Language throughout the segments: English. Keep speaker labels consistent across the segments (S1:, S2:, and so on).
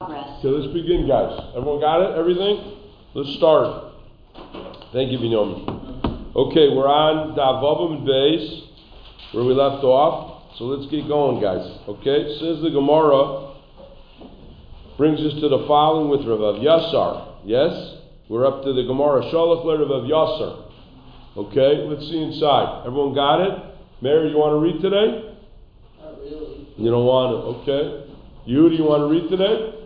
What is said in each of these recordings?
S1: progress.
S2: Okay, let's begin, guys. Everyone got it? Everything? Let's start. Thank you, Binyamin. Okay, we're on Davavim Beis, where we left off. So let's get going, guys. Okay, says the Gemara, brings us to the following with Rav Yasar. Yes? We're up to the Gemara. Shalach le Rav Yasar. Okay, let's see inside. Everyone got it? Mary, you want to read today?
S3: Not really.
S2: You don't want to? okay. You, do you want to read today?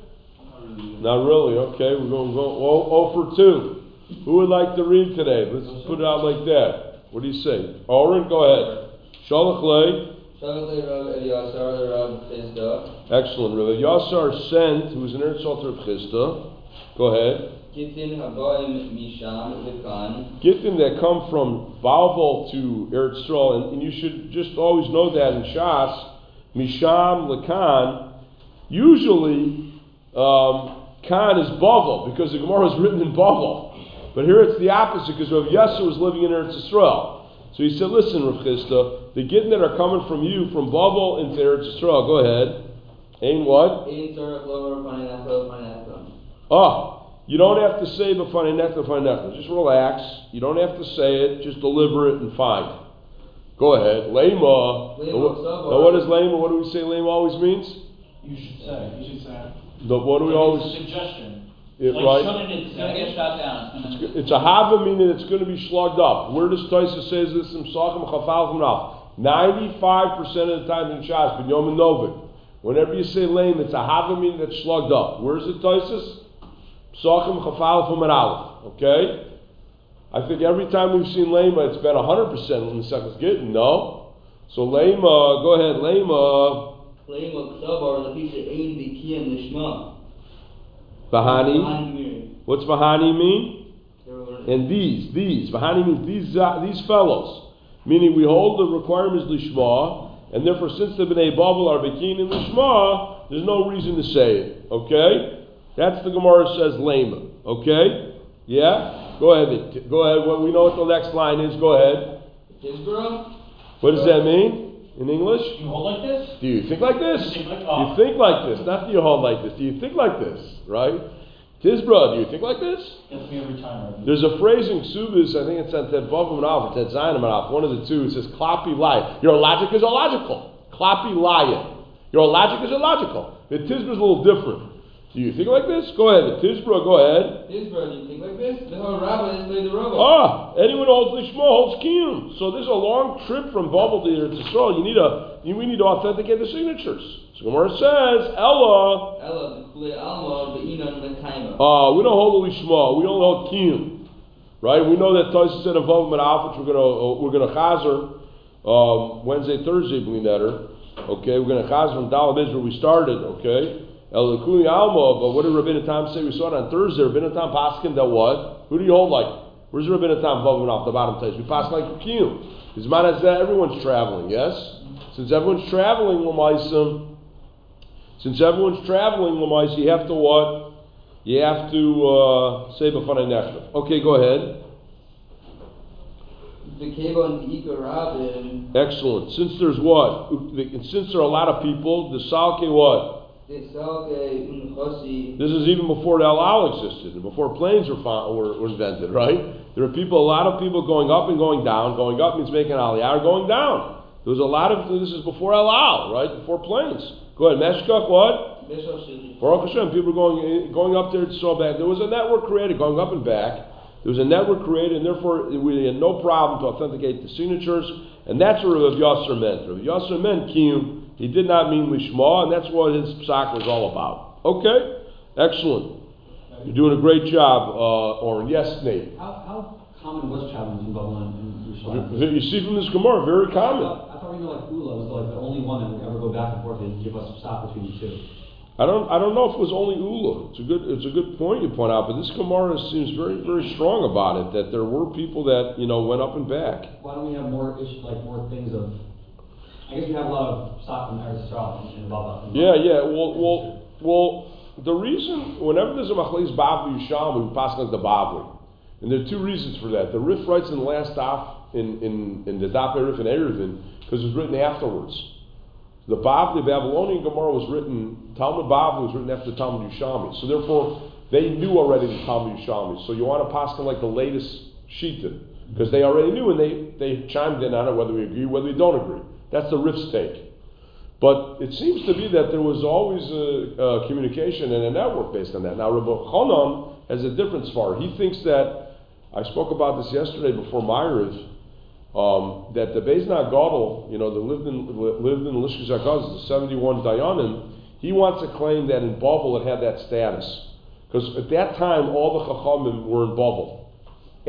S2: Not really, okay. We're going to go oh, oh for 2. Who would like to read today? Let's put it out like that. What do you say? Oren, go ahead. Shalach le.
S3: Shalach le Rav Eliasar le Rav Chisda.
S2: Excellent. Rav Yasar sent, who was an Eretz Alter of. Go ahead.
S3: Gittin hagoim misham lekan.
S2: Gittin that come from Bavel to Eretz Yisrael, and, and you should just always know that in Shas, Misham Lakan, usually um, Khan is Bavel, because the Gemara was written in Bavel. But here it's the opposite, because Rav Yasser was living in Eretz Yisrael. So he said, listen, Rav Chisda, the Gittin that are coming from you, from Bavel into Eretz Yisrael, go ahead. Ain't what?
S3: Ein tzarech lomer faneinechel faneinechel.
S2: Oh, you don't have to say b'faneinech b'faneinech. Just relax. You don't have to say it. Just deliver it and find. Go ahead. Lema.
S3: Lema
S2: Now what-
S3: sabar.
S2: now what is lema? What do we say lema always means?
S4: You should say. You should say.
S2: The, what do we
S4: It's a
S2: always?
S4: suggestion.
S2: It,
S4: like
S2: right?
S4: it's gonna get shot down.
S2: It's a hava meaning it's going to be slugged up. Where does Taisa says this in Psachim Chafal Ralph? Ninety-five percent of the time in Shas, but Yom and Novin. Whenever you say lame, it's a hava meaning that's slugged up. Where's it Taisus? Psachim Chafal from Aleph. Okay. I think every time we've seen lema, it's been hundred percent in the second getting. No. So lema, uh, go ahead, lema.
S3: Lema ksabar lepisha ein bikiyam lishma.
S2: Bahani.
S3: Bahani
S2: What's Bahani mean? And these, these, Vahani means these, uh, these fellows. Meaning we hold the requirements Lishma, and therefore since the B'nai Bavel are Bekin in Lishma, there's no reason to say it. Okay? That's the Gemara says Lema. Okay? Yeah? Go ahead. Go ahead. Well, we know what the next line is. Go ahead. What does that mean in English?
S4: Do You hold like this?
S2: Do you think like this?
S4: You think like-
S2: Do
S4: oh.
S2: you think like this? Not do you hold like this. Do you think like this? Right? Tisbra, do you think like this?
S4: Gets me every time. Right?
S2: There's a phrase in Ksubis, I think it's on Ted Bavim and Alpha, Ted Zion Alpha, one of the two, it says, Klapi lie. Your logic is illogical. Klapi lie. Your logic is illogical. The Tisbra is a little different. Do you think like this? Go ahead. The Tisbra, go ahead.
S3: Tisbra, do you think like this? The whole rabbi is the rabbi.
S2: Ah, anyone who holds Lishma holds Kiyum. So this is a long trip from Bavel to Yisrael. You need a, you, we need to authenticate the signatures. So Gemara says, Ella,
S3: Ella alma.
S2: Uh, we don't hold the lishma. We only hold kiyum, right? We know that Tosis said involvement alpha, which we're gonna uh, we're gonna chazer um, Wednesday, Thursday, Blineder. Okay, we're gonna chazer from Dalam is where we started. Okay, El Kuli Alma. But what did Rabbi Tam say? We saw it on Thursday. Rabbi Tam paskin that what? Who do you hold like? Where's Rabbi Tam involvement off the bottom place? We pass like kiyum. His man is that everyone's traveling. Yes, since everyone's traveling, Lamaisim. Since everyone's traveling, Lamais, you have to what? You have to uh, say b'fanei nechta. Okay, go ahead.
S3: The keva and the.
S2: Excellent. Since there's what? Since there are a lot of people, the salke what?
S3: The salke unchosi.
S2: This is even before the El Al existed, before planes were, found, were, were invented, right? There are people, a lot of people going up and going down. Going up means making aliyah, or going down. There was a lot of, this is before El Al, right? Before planes. Go ahead. Meshkach, what? Baruch Hashem, people were going eh, going up there to saw back. There was a network created going up and back. There was a network created, and therefore we had no problem to authenticate the signatures. And that's what Rav Yasser meant. Rav Yasser meant kiyum. He did not mean lishma, and that's what his psak was all about. Okay, excellent. You're doing a great job, uh, Oren. Yes, Nate.
S5: How, how common was traveling in Babylon and Yerushalayim?
S2: You see from this Gemara, very
S5: I
S2: common.
S5: thought, I thought we know like Ula was like the only one that would ever go back and forth and give us a stop between the two.
S2: I don't, I don't know if it was only Ula. It's a good, it's a good point you point out, but this Gemara seems very, very strong about it. That there were people that you know went up and back.
S5: Why don't we have more issues, like more things of? I guess we have a lot of stock from Eretz Yisrael and Babylon.
S2: Yeah, yeah. Well, well, well. The reason, whenever there's a machlekes bavli yisham, we pass like the bavli, and there are two reasons for that. The Rif writes in the last daf in in in the daf Rif and Eruvin because it was written afterwards. The Bavli, Babylonian Gemara was written, Talmud Bavli was written after Talmud Yishami. So therefore, they knew already the Talmud Yishami. So you want to pass them like the latest Shita. Because they already knew and they, they chimed in on it whether we agree, whether we don't agree. That's the Rif's take. But it seems to be that there was always a, a communication and a network based on that. Now, Rabbi Chanan has a different svar. He thinks that, I spoke about this yesterday before Maariv, um, that the Beis Gadol, you know, that lived in lived in Lishka Zakaz, the 71 Dayanim, he wants to claim that in Bavel it had that status. Because at that time, all the Chachamim were in Bavel.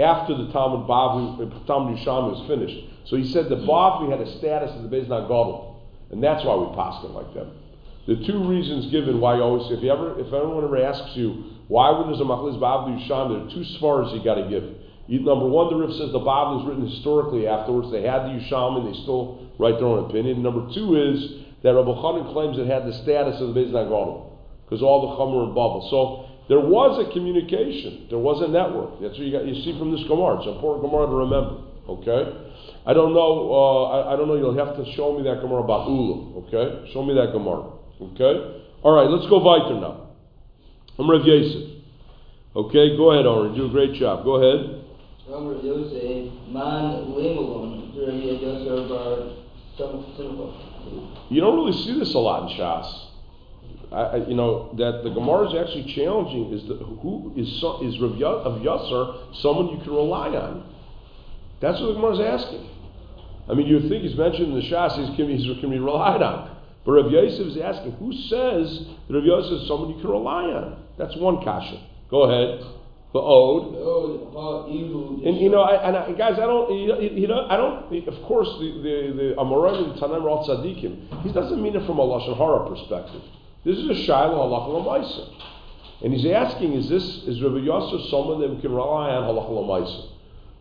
S2: After the Talmud Bavli, Talmud Yisham was finished. So he said the Bavli had a status of the Beis Gadol. And that's why we pass them like them. The two reasons given why always, if you ever, if anyone ever asks you why when there's a machlis bavli yisham, there are two svars you got to give. Number one, the Rif says the bavli was written historically afterwards. They had the yisham and they still write their own opinion. Number two is that Rabbi Chanan claims it had the status of the Beis Nagalim because all the chum and in. So there was a communication. There was a network. That's what you got. You see from this gemara. It's an important gemara to remember. Okay. I don't know. Uh, I, I, don't know. You'll have to show me that Gemara about. Okay, show me that Gemara. Okay. All right. Let's go weiter now. I'm Rav Yosef. Okay. Go ahead, Oren. You do a great job. Go ahead.
S3: Rav Yosef, man lemalon, Rav Yosef bar
S2: You don't really see this a lot in Shas. I, you know that the Gemara is actually challenging. Is the, who is is Rav of Yasser someone you can rely on? That's what the Gemara is asking. I mean, you think he's mentioned in the Shas, he's can, be, can be relied on. But Rav Yosef is asking, who says that Rav Yosef is someone you can rely on? That's one kasha. Go ahead. The ode. And you know, I, and I, guys, I don't, you know, I don't. Of course, the the the Amorim and Tanem are all. He doesn't mean it from a lashon hara perspective. This is a shiloh halacha l'maisa, and he's asking, is this is Rav Yosef someone that we can rely on halacha l'maisa?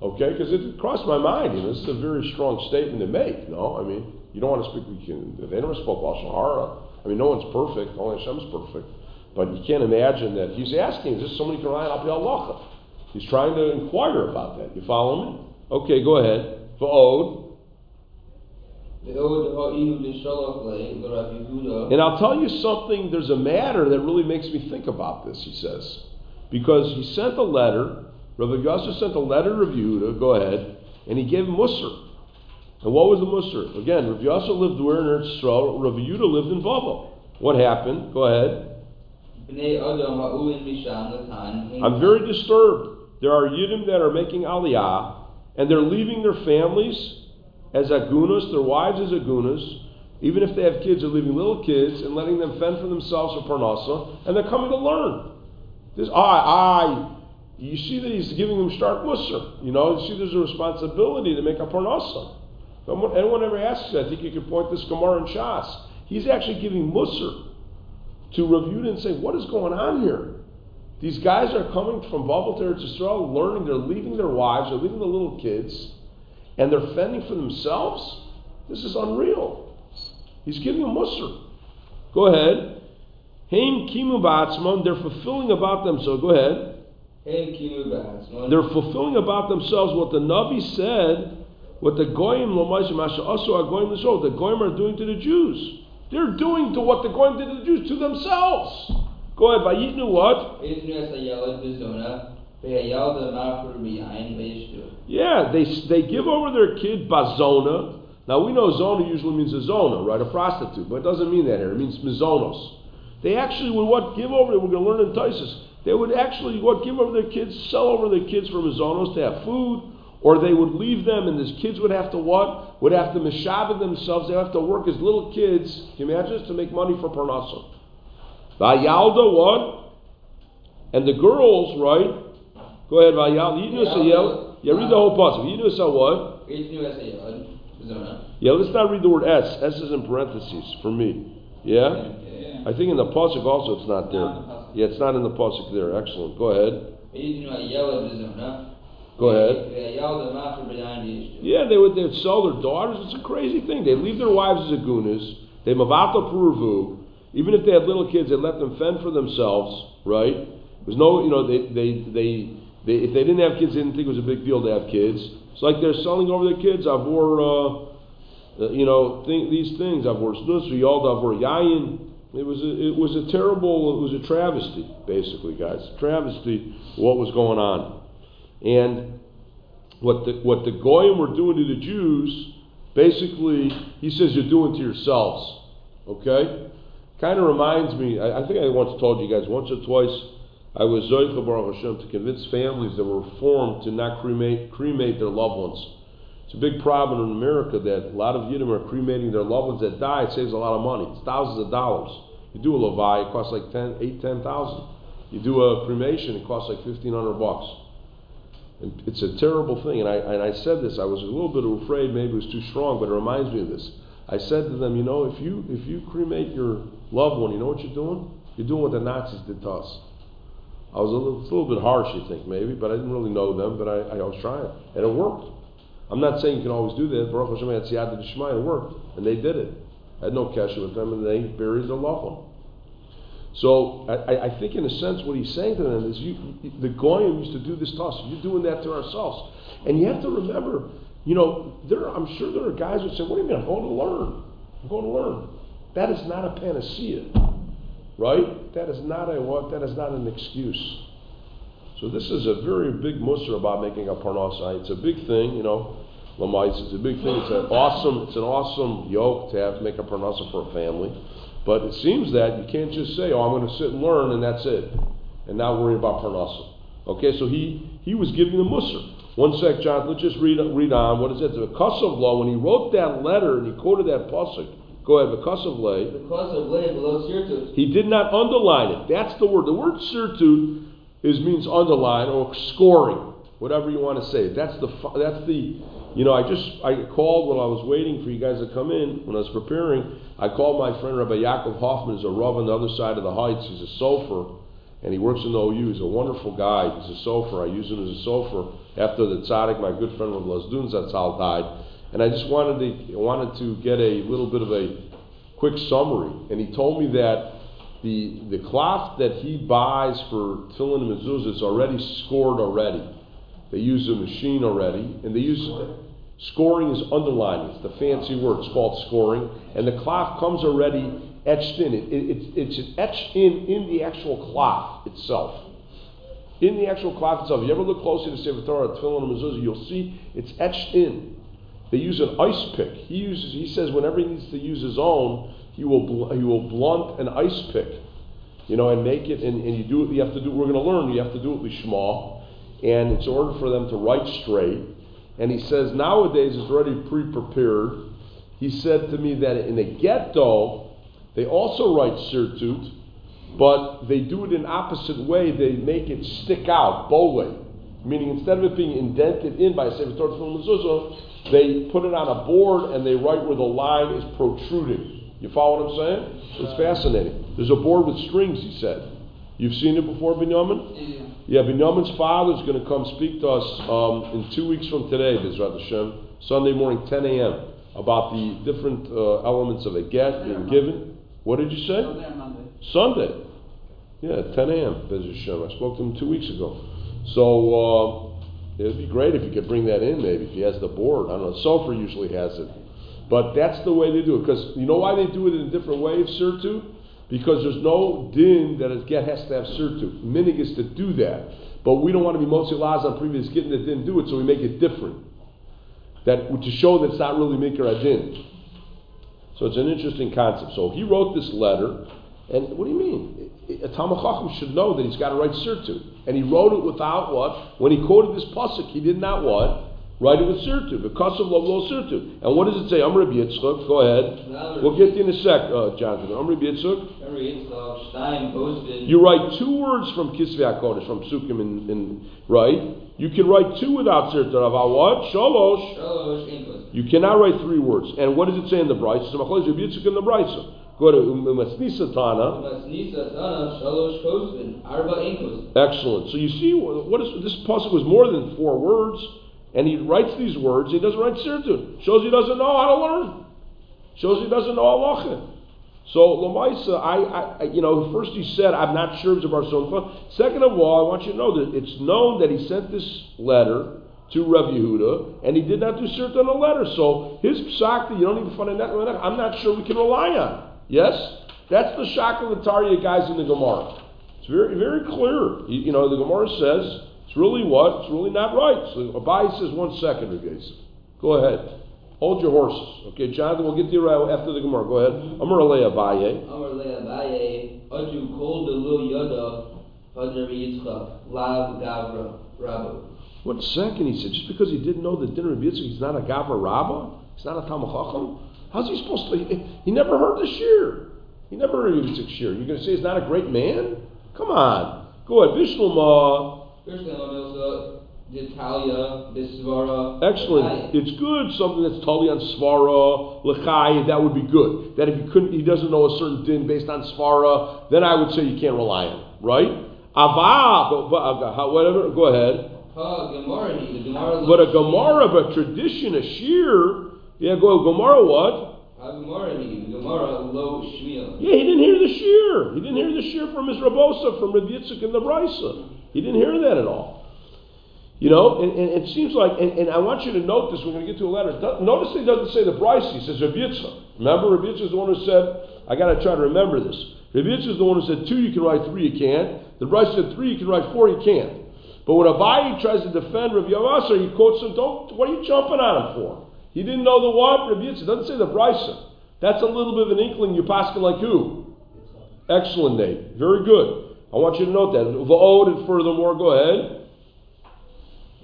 S2: Okay, because it crossed my mind. You know, this is a very strong statement to make. No, I mean, you don't want to speak. We can, they never spoke lashon hara. I mean, no one's perfect. Only Hashem's perfect. But you can't imagine that he's asking, is this somebody can rely on Allah? He's trying to inquire about that. You follow me? Okay, go ahead. For Ode. And I'll tell you something, there's a matter that really makes me think about this, he says. Because he sent a letter Rav Yasser sent a letter to Rav Yehuda, go ahead, and he gave him Musar. And what was the Musar? Again, Rav Yasser lived where in Eretz Yisrael, Rav Yehuda lived in Bava. What happened? Go ahead. I'm very disturbed. There are Yidden that are making Aliyah, and they're leaving their families as agunas, their wives as agunas, even if they have kids, they're leaving little kids and letting them fend for themselves for parnasa, and they're coming to learn. This I, I, you see that he's giving them stark musr. You know, you see there's a responsibility to make a parnasa. Anyone ever asks you, I think you could point this Gemara and Shas. He's actually giving musr to review and say, what is going on here? These guys are coming from Babel to Israel, learning, they're leaving their wives, they're leaving the little kids, and they're fending for themselves? This is unreal. He's giving them musr. Go ahead. Haim kimu they're fulfilling about them, so go ahead. They're fulfilling about themselves what the Navi said, what the Goyim also Goyim the Goyim are doing to the Jews. They're doing to what the Goyim did to the Jews to themselves. Go ahead, Vayitnu what? Yeah, they, they give over their kid bazona. Now we know zona usually means a zona, right? A prostitute, but it doesn't mean that here. It means mizonos. They actually would what give over. We're going to learn in Taisus they would actually what give over their kids, sell over their kids for mizonos to have food, or they would leave them, and these kids would have to what? Would have to mishabed themselves. They have to work as little kids. Can you imagine this to make money for parnasa? Vayalda what? And the girls, right? Go ahead, Vayalda. You say yell. Yeah, read the whole puzzle. You say what? Yeah, let's not read the word S. S is in parentheses for me. Yeah? I think in the pasuk also it's not there. Yeah, it's not in the pasuk there. Excellent. Go ahead. Go ahead. Yeah, they would they'd sell their daughters. It's a crazy thing. They leave their wives as agunas. They mavata purvu. Even if they had little kids, they let them fend for themselves. Right? There's no, you know, they they they. They, if they didn't have kids, they didn't think it was a big deal to have kids. It's like they're selling over their kids. Avor, uh, uh, you know, think these things. Avor snus v'yolda avor yayin. It was a, it was a terrible. It was a travesty, basically, guys. Travesty. What was going on, and what the what the goyim were doing to the Jews. Basically, he says you're doing to yourselves. Okay, kind of reminds me. I, I think I once told you guys once or twice. I was Zoicha Baruch Hashem to convince families that were reformed to not cremate cremate their loved ones. It's a big problem in America that a lot of Yidden are cremating their loved ones that die. It saves a lot of money. It's thousands of dollars. You do a Levi, it costs like ten, eight, ten thousand. You do a cremation, it costs like fifteen hundred bucks. And it's a terrible thing. And I and I said this. I was a little bit afraid. Maybe it was too strong, but it reminds me of this. I said to them, you know, if you if you cremate your loved one, you know what you're doing? You're doing what the Nazis did to us. I was a little, a little bit harsh, you think, maybe, but I didn't really know them, but I, I was trying. And it worked. I'm not saying you can always do that. Baruch Hashem had Siyata D'Shmai, it worked. And they did it. Had no kesher with them, and they buried their loved. So I, I think, in a sense, what he's saying to them is, you, the Goyim used to do this to us. You're doing that to ourselves. And you have to remember, you know, there. I'm sure there are guys who say, "What do you mean? I'm going to learn. I'm going to learn." That is not a panacea, right? That is not a what? That is not an excuse. So this is a very big musr about making a parnasa. It's a big thing, you know. Lamais, it's a big thing. It's an awesome, it's an awesome yoke to have to make a parnasa for a family. But it seems that you can't just say, "Oh, I'm going to sit and learn," and that's it, and not worry about parnasa. Okay, so he he was giving the musr. One sec, John. Let's just read read on. What is it? The Kosov law. When he wrote that letter and he quoted that pasuk. Go ahead. The Kosov lay.
S3: Because of lay below sirtut.
S2: He did not underline it. That's the word. The word sirtut is means underline or scoring, whatever you want to say. That's the that's the you know. I just I called when I was waiting for you guys to come in when I was preparing. I called my friend Rabbi Yaakov Hoffman. He's a rav on the other side of the heights. He's a sofer, and he works in the OU. He's a wonderful guy. He's a sofer. I use him as a sofer after the tzaddik, my good friend Rav Lazdun Zatzal died. And I just wanted to wanted to get a little bit of a quick summary. And he told me that the the cloth that he buys for tefillin and mezuzah is already scored already. They use a machine already, and they use scoring is underlining. It's the fancy word. It's called scoring, and the cloth comes already etched in. It, it, it's it's etched in in the actual cloth itself. In the actual cloth itself. If you ever look closely to Sefer Torah, tefillin and mezuzah, you'll see it's etched in. They use an ice pick. He uses. He says whenever he needs to use his own, he will bl- he will blunt an ice pick, you know, and make it. And, and you do it. You have to do. We're going to learn. You have to do it lishma, and it's order for them to write straight. And he says nowadays it's already pre-prepared. He said to me that in the ghetto they also write sirtut, but they do it in opposite way. They make it stick out, bole, meaning instead of it being indented in by a sefer Torah from mezuzah, they put it on a board and they write where the line is protruding. You follow what I'm saying? It's fascinating. There's a board with strings. He said. You've seen it before, Binyamin?
S3: Yeah.
S2: Yeah, Binyamin's father is going to come speak to us um, in two weeks from today, Bezrat Hashem, Sunday morning, 10 a.m., about the different uh, elements of a get being given. What did you say? Sunday. Sunday. Yeah, 10 a.m. Bezrat Hashem. I spoke to him two weeks ago. So uh, it'd be great if you could bring that in, maybe if he has the board. I don't know. Sofer usually has it, but that's the way they do it. Because you know why they do it in a different way of sirtu? Because there's no din that a get has to have sirtu. Minig is to do that, but we don't want to be laws on previous getting that didn't do it, so we make it different. That to show that it's not really mikra adin. So it's an interesting concept. So he wrote this letter, and what do you mean? A Talmud should know that he's got to write sirtu, and he wrote it without what? When he quoted this pasuk, he did not what? Write it with sirtu, because of lo lo sirtu. And what does it say? I'm Rabbi Yitzchak. Go ahead. We'll get to you in a sec, uh, Jonathan. I'm Rabbi Yitzchak.
S3: Remember Yitzchak, Stein, posted.
S2: You write two words from Kisvei HaKodesh, from Sukkim, and, and right? You can write two without sirtu. About what? Shalosh. You cannot write three words. And what does it say in the Brisa? So Machlokes Rabbi Yitzchak in the Brisa. Go to um, um, Umasnisa Tana.
S3: Um, Masnisa Tana, Shalosh Kosvin, Arba
S2: Excellent. So you see, what is this pasuk was more than four words, and he writes these words. He doesn't write sirtut. Shows he doesn't know how to learn. Shows he doesn't know halacha. So Lamaisa, I, I, you know, first he said, I'm not sure it's a bar samcha. Second of all, I want you to know that it's known that he sent this letter to Rav Yehuda, and he did not do Sirta on the letter. So his psak that you don't even find a net, I'm not sure we can rely on. Yes? That's the Shakalatariya guys in the Gemara. It's very, very clear. You, you know, the Gemara says it's really what? It's really not right. So Abai says one second, Rav Yosef. Go ahead. Hold your horses. Okay, Jonathan, we'll get to you right after the Gemara. Go ahead. I'm going to lay Abaye.
S3: Amar le Abaye, Adu kol delu yada, Hadar Yitzchak, Lav Gavra, Rabba.
S2: One second, he said, just because he didn't know the dinner of Yitzchak, he's not a Gavra Rabbah? He's not a Talmud Chacham? How's he supposed to? He, he never heard the shir. He never heard Yitzchak shir. You're going to say he's not a great man? Come on. Go ahead. Vishnuma.
S3: First name also, D'Italia, Bisvara.
S2: Excellent. It's good, something that's totally on Svara, Lechai, that would be good. That if he couldn't, he doesn't know a certain din based on Svara, then I would say you can't rely on it, right? Ava, but, uh, whatever, go ahead.
S3: Ha, Gemara, the Gemara.
S2: But a Gemara, but tradition, a shear, yeah, go, Gemara what?
S3: Ha, Gemara, the Gemara, lo Shmiel.
S2: Yeah, he didn't hear the shear. He didn't hear the shear from his Rabosa, from Rav Yitzchak and the Brisa. He didn't hear that at all. You know, and, and it seems like, and, and I want you to note this, we're going to get to a letter. Notice he doesn't say the Brisa, he says Yitzchak. Remember, Yitzchak is the one who said, I got to try to remember this. Yitzchak is the one who said two you can write, three you can't. The Brisa said three you can write, four you can't. But when Abayi tries to defend Rav Yavasar, he quotes him, don't, what are you jumping on him for? He didn't know the what? Rav Yitzchak doesn't say the Brisa. That's a little bit of an inkling. You're passing like who? Excellent, Nate. Very good. I want you to note that. Va'od and furthermore, go ahead.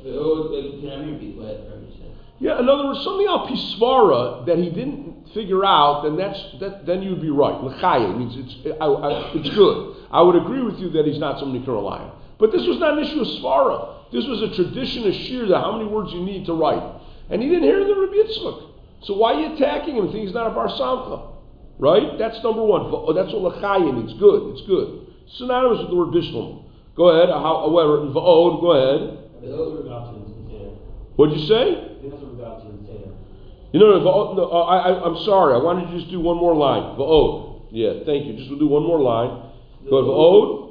S3: Can I repeat what Rabbi said?
S2: Yeah, in other words, something al pisvara that he didn't figure out, then that's that, then you'd be right. L'chaya means it's I, I, it's good. I would agree with you that he's not somebody you can rely on. But this was not an issue of svara. This was a tradition of shir that how many words you need to write, and he didn't hear the Rabbi Yitzchak. So why are you attacking him? and think he's not a bar samcha, right? That's number one. That's what l'chaya means. Good. It's good. Synonymous with the word bishlam. Go ahead. Uh, However, uh, va'od. Go ahead.
S5: I think that's what we're about to consider.
S2: What'd you say?
S5: I think that's what we're about to consider.
S2: You know, va'od, uh, no, uh, I, I, I'm sorry. I wanted to just do one more line. Va'od. Yeah, thank you. Just will do one more line. Go ahead. Va'od,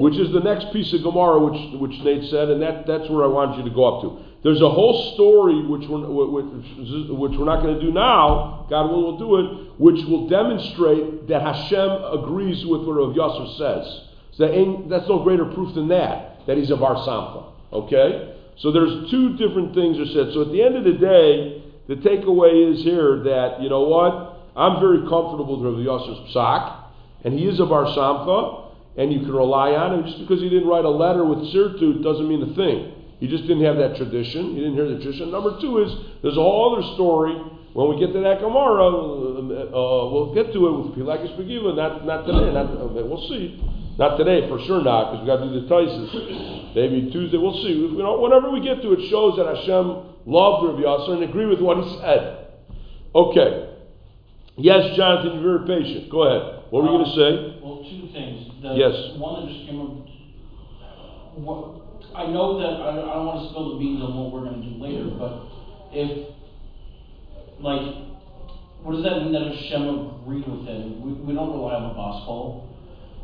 S2: Which is the next piece of Gemara, which which Nate said, and that, that's where I wanted you to go up to. There's a whole story which we're, which, which we're not going to do now. God willing, we'll do it, which will demonstrate that Hashem agrees with what Rav Yasser says. So that that's no greater proof than that, that he's a Bar Samcha. Okay? So there's two different things are said. So at the end of the day, the takeaway is here that, you know what? I'm very comfortable with Rav Yasser's psak, and he is a Bar Samcha, and you can rely on him. Just because he didn't write a letter with Sirtut doesn't mean a thing. He just didn't have that tradition. He didn't hear the tradition. Number two is, there's a whole other story. When we get to that Gemara, uh, we'll get to it with Pilagis Begiva, not, not today. Not, we'll see. Not today, for sure not, because we got to do the Taisis. Maybe Tuesday, we'll see. You know, whenever we get to it, shows that Hashem loved Rav Yasser and agree with what he said. Okay. Yes, Jonathan, you're very patient. Go ahead. What were you going to uh, say?
S4: Well, two things. The
S2: Yes.
S4: One that just came up. What, I know that I, I don't want to spill the beans on what we're going to do later, but if, like, what does that mean that Hashem agreed with it? We, we don't rely on the gospel.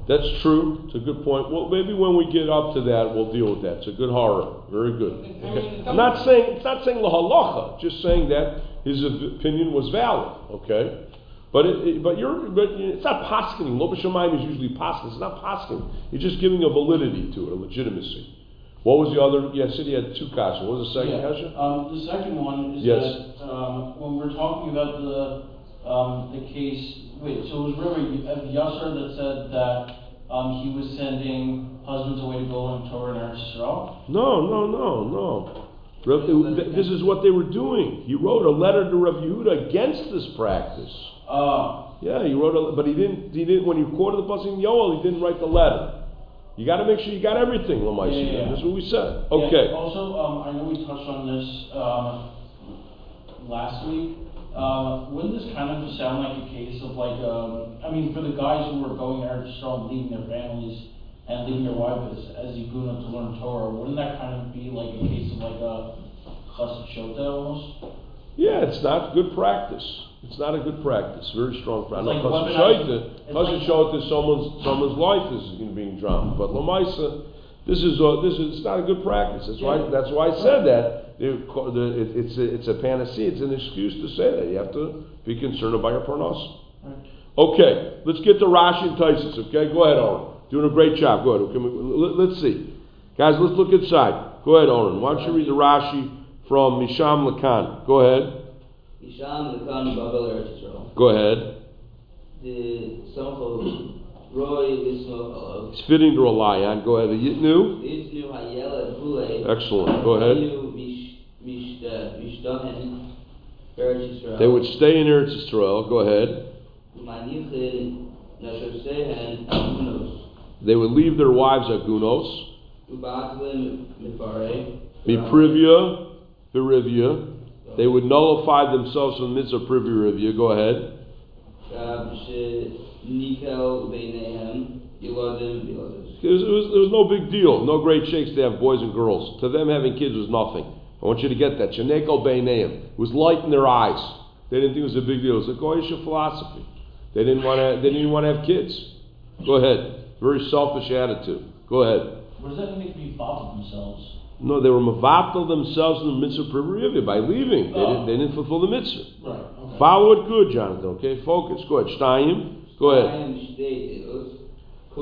S2: That's true. It's a good point. Well, maybe when we get up to that, we'll deal with that. It's a good horror. Very good. Okay. I'm not saying it's not saying lahalacha. Just saying that his opinion was valid. Okay. But it, it- but you're but it's not poskening. Lo b'shamayim is usually poskening. It's not poskening. You're just giving a validity to it, a legitimacy. What was the other? Yeah, said he had two kasha. What was the second
S4: Yeah.
S2: kasha?
S4: Um, the second one is
S2: Yes.
S4: that, um, when we're talking about the, um, the case, wait, so it was really Yasser that said that, um, he was sending husbands away to go on Torah and Eretz Yisrael?
S2: No, no, no, no. Th- This is what they were doing. He wrote a letter to Rav Yehuda against this practice.
S4: Uh,
S2: Yeah, he wrote a, but he didn't. He didn't. When he quoted the pasuk in Yoel, he didn't write the letter. You got to make sure you got everything, Lamaisi.
S4: Yeah, yeah, yeah.
S2: That's what we said. Okay.
S4: Also, um, I know we touched on this, um, last week. Uh, wouldn't this kind of sound like a case of like, um, I mean, for the guys who are going there to and leaving their families and leaving their wives as, as Iguna to learn Torah, wouldn't that kind of be like a case of like a chassid almost?
S2: Yeah, it's not good practice. It's not a good practice. Very strong practice.
S4: It's like
S2: Chassid
S4: weaponized-
S2: Shaita-
S4: it's
S2: Chassid
S4: like-
S2: Shaita, someone's someone's life is being drowned. But Lamaisa, This is uh, this is it's not a good practice. That's why that's why I said that. It, the, it, it's a, it's a panacea. It's an excuse to say that. You have to be concerned about your.
S4: Right.
S2: Okay, let's get to Rashi and Taisus. Okay, go ahead, Oren. Doing a great job. Go ahead. Okay, let- let's see, guys. Let's look inside. Go ahead, Oren. Why don't you read the Rashi from Misham Lakan? Go ahead. Go ahead.
S3: The Samcho Roy Lismo Olav.
S2: It's fitting to rely on. Go ahead. Yitnu.
S3: Viznu Hayela Hule.
S2: Excellent. Go ahead.
S3: Hayu Mish Mish uh, Mishtahen Eretz Yisrael.
S2: They would stay in Eretz Yisrael. Go ahead.
S3: Umanichin Nashosehen Agunos.
S2: They would leave their wives at Gunos. Miprivia, Virivia. They would nullify themselves from the midst of Privirivia. Go ahead.
S3: Gab Nikel Beinehem. Yiladim Yiladim.
S2: It was, it, was, no big deal, no great shakes to have boys and girls. To them, having kids was nothing. I want you to get that. Sheneko Beineim. It was light in their eyes. They didn't think it was a big deal. It was a Goyish philosophy. They didn't want to. They didn't want to have kids. Go ahead. Very selfish attitude. Go ahead.
S4: What does that mean to be thought themselves?
S2: No, they were mavatal themselves in the mitzvah primarily by leaving. They,
S4: Oh.
S2: didn't, they didn't fulfill the mitzvah.
S4: Right, okay.
S2: Follow it good, Jonathan. Okay, focus. Go ahead. Stein. Go ahead.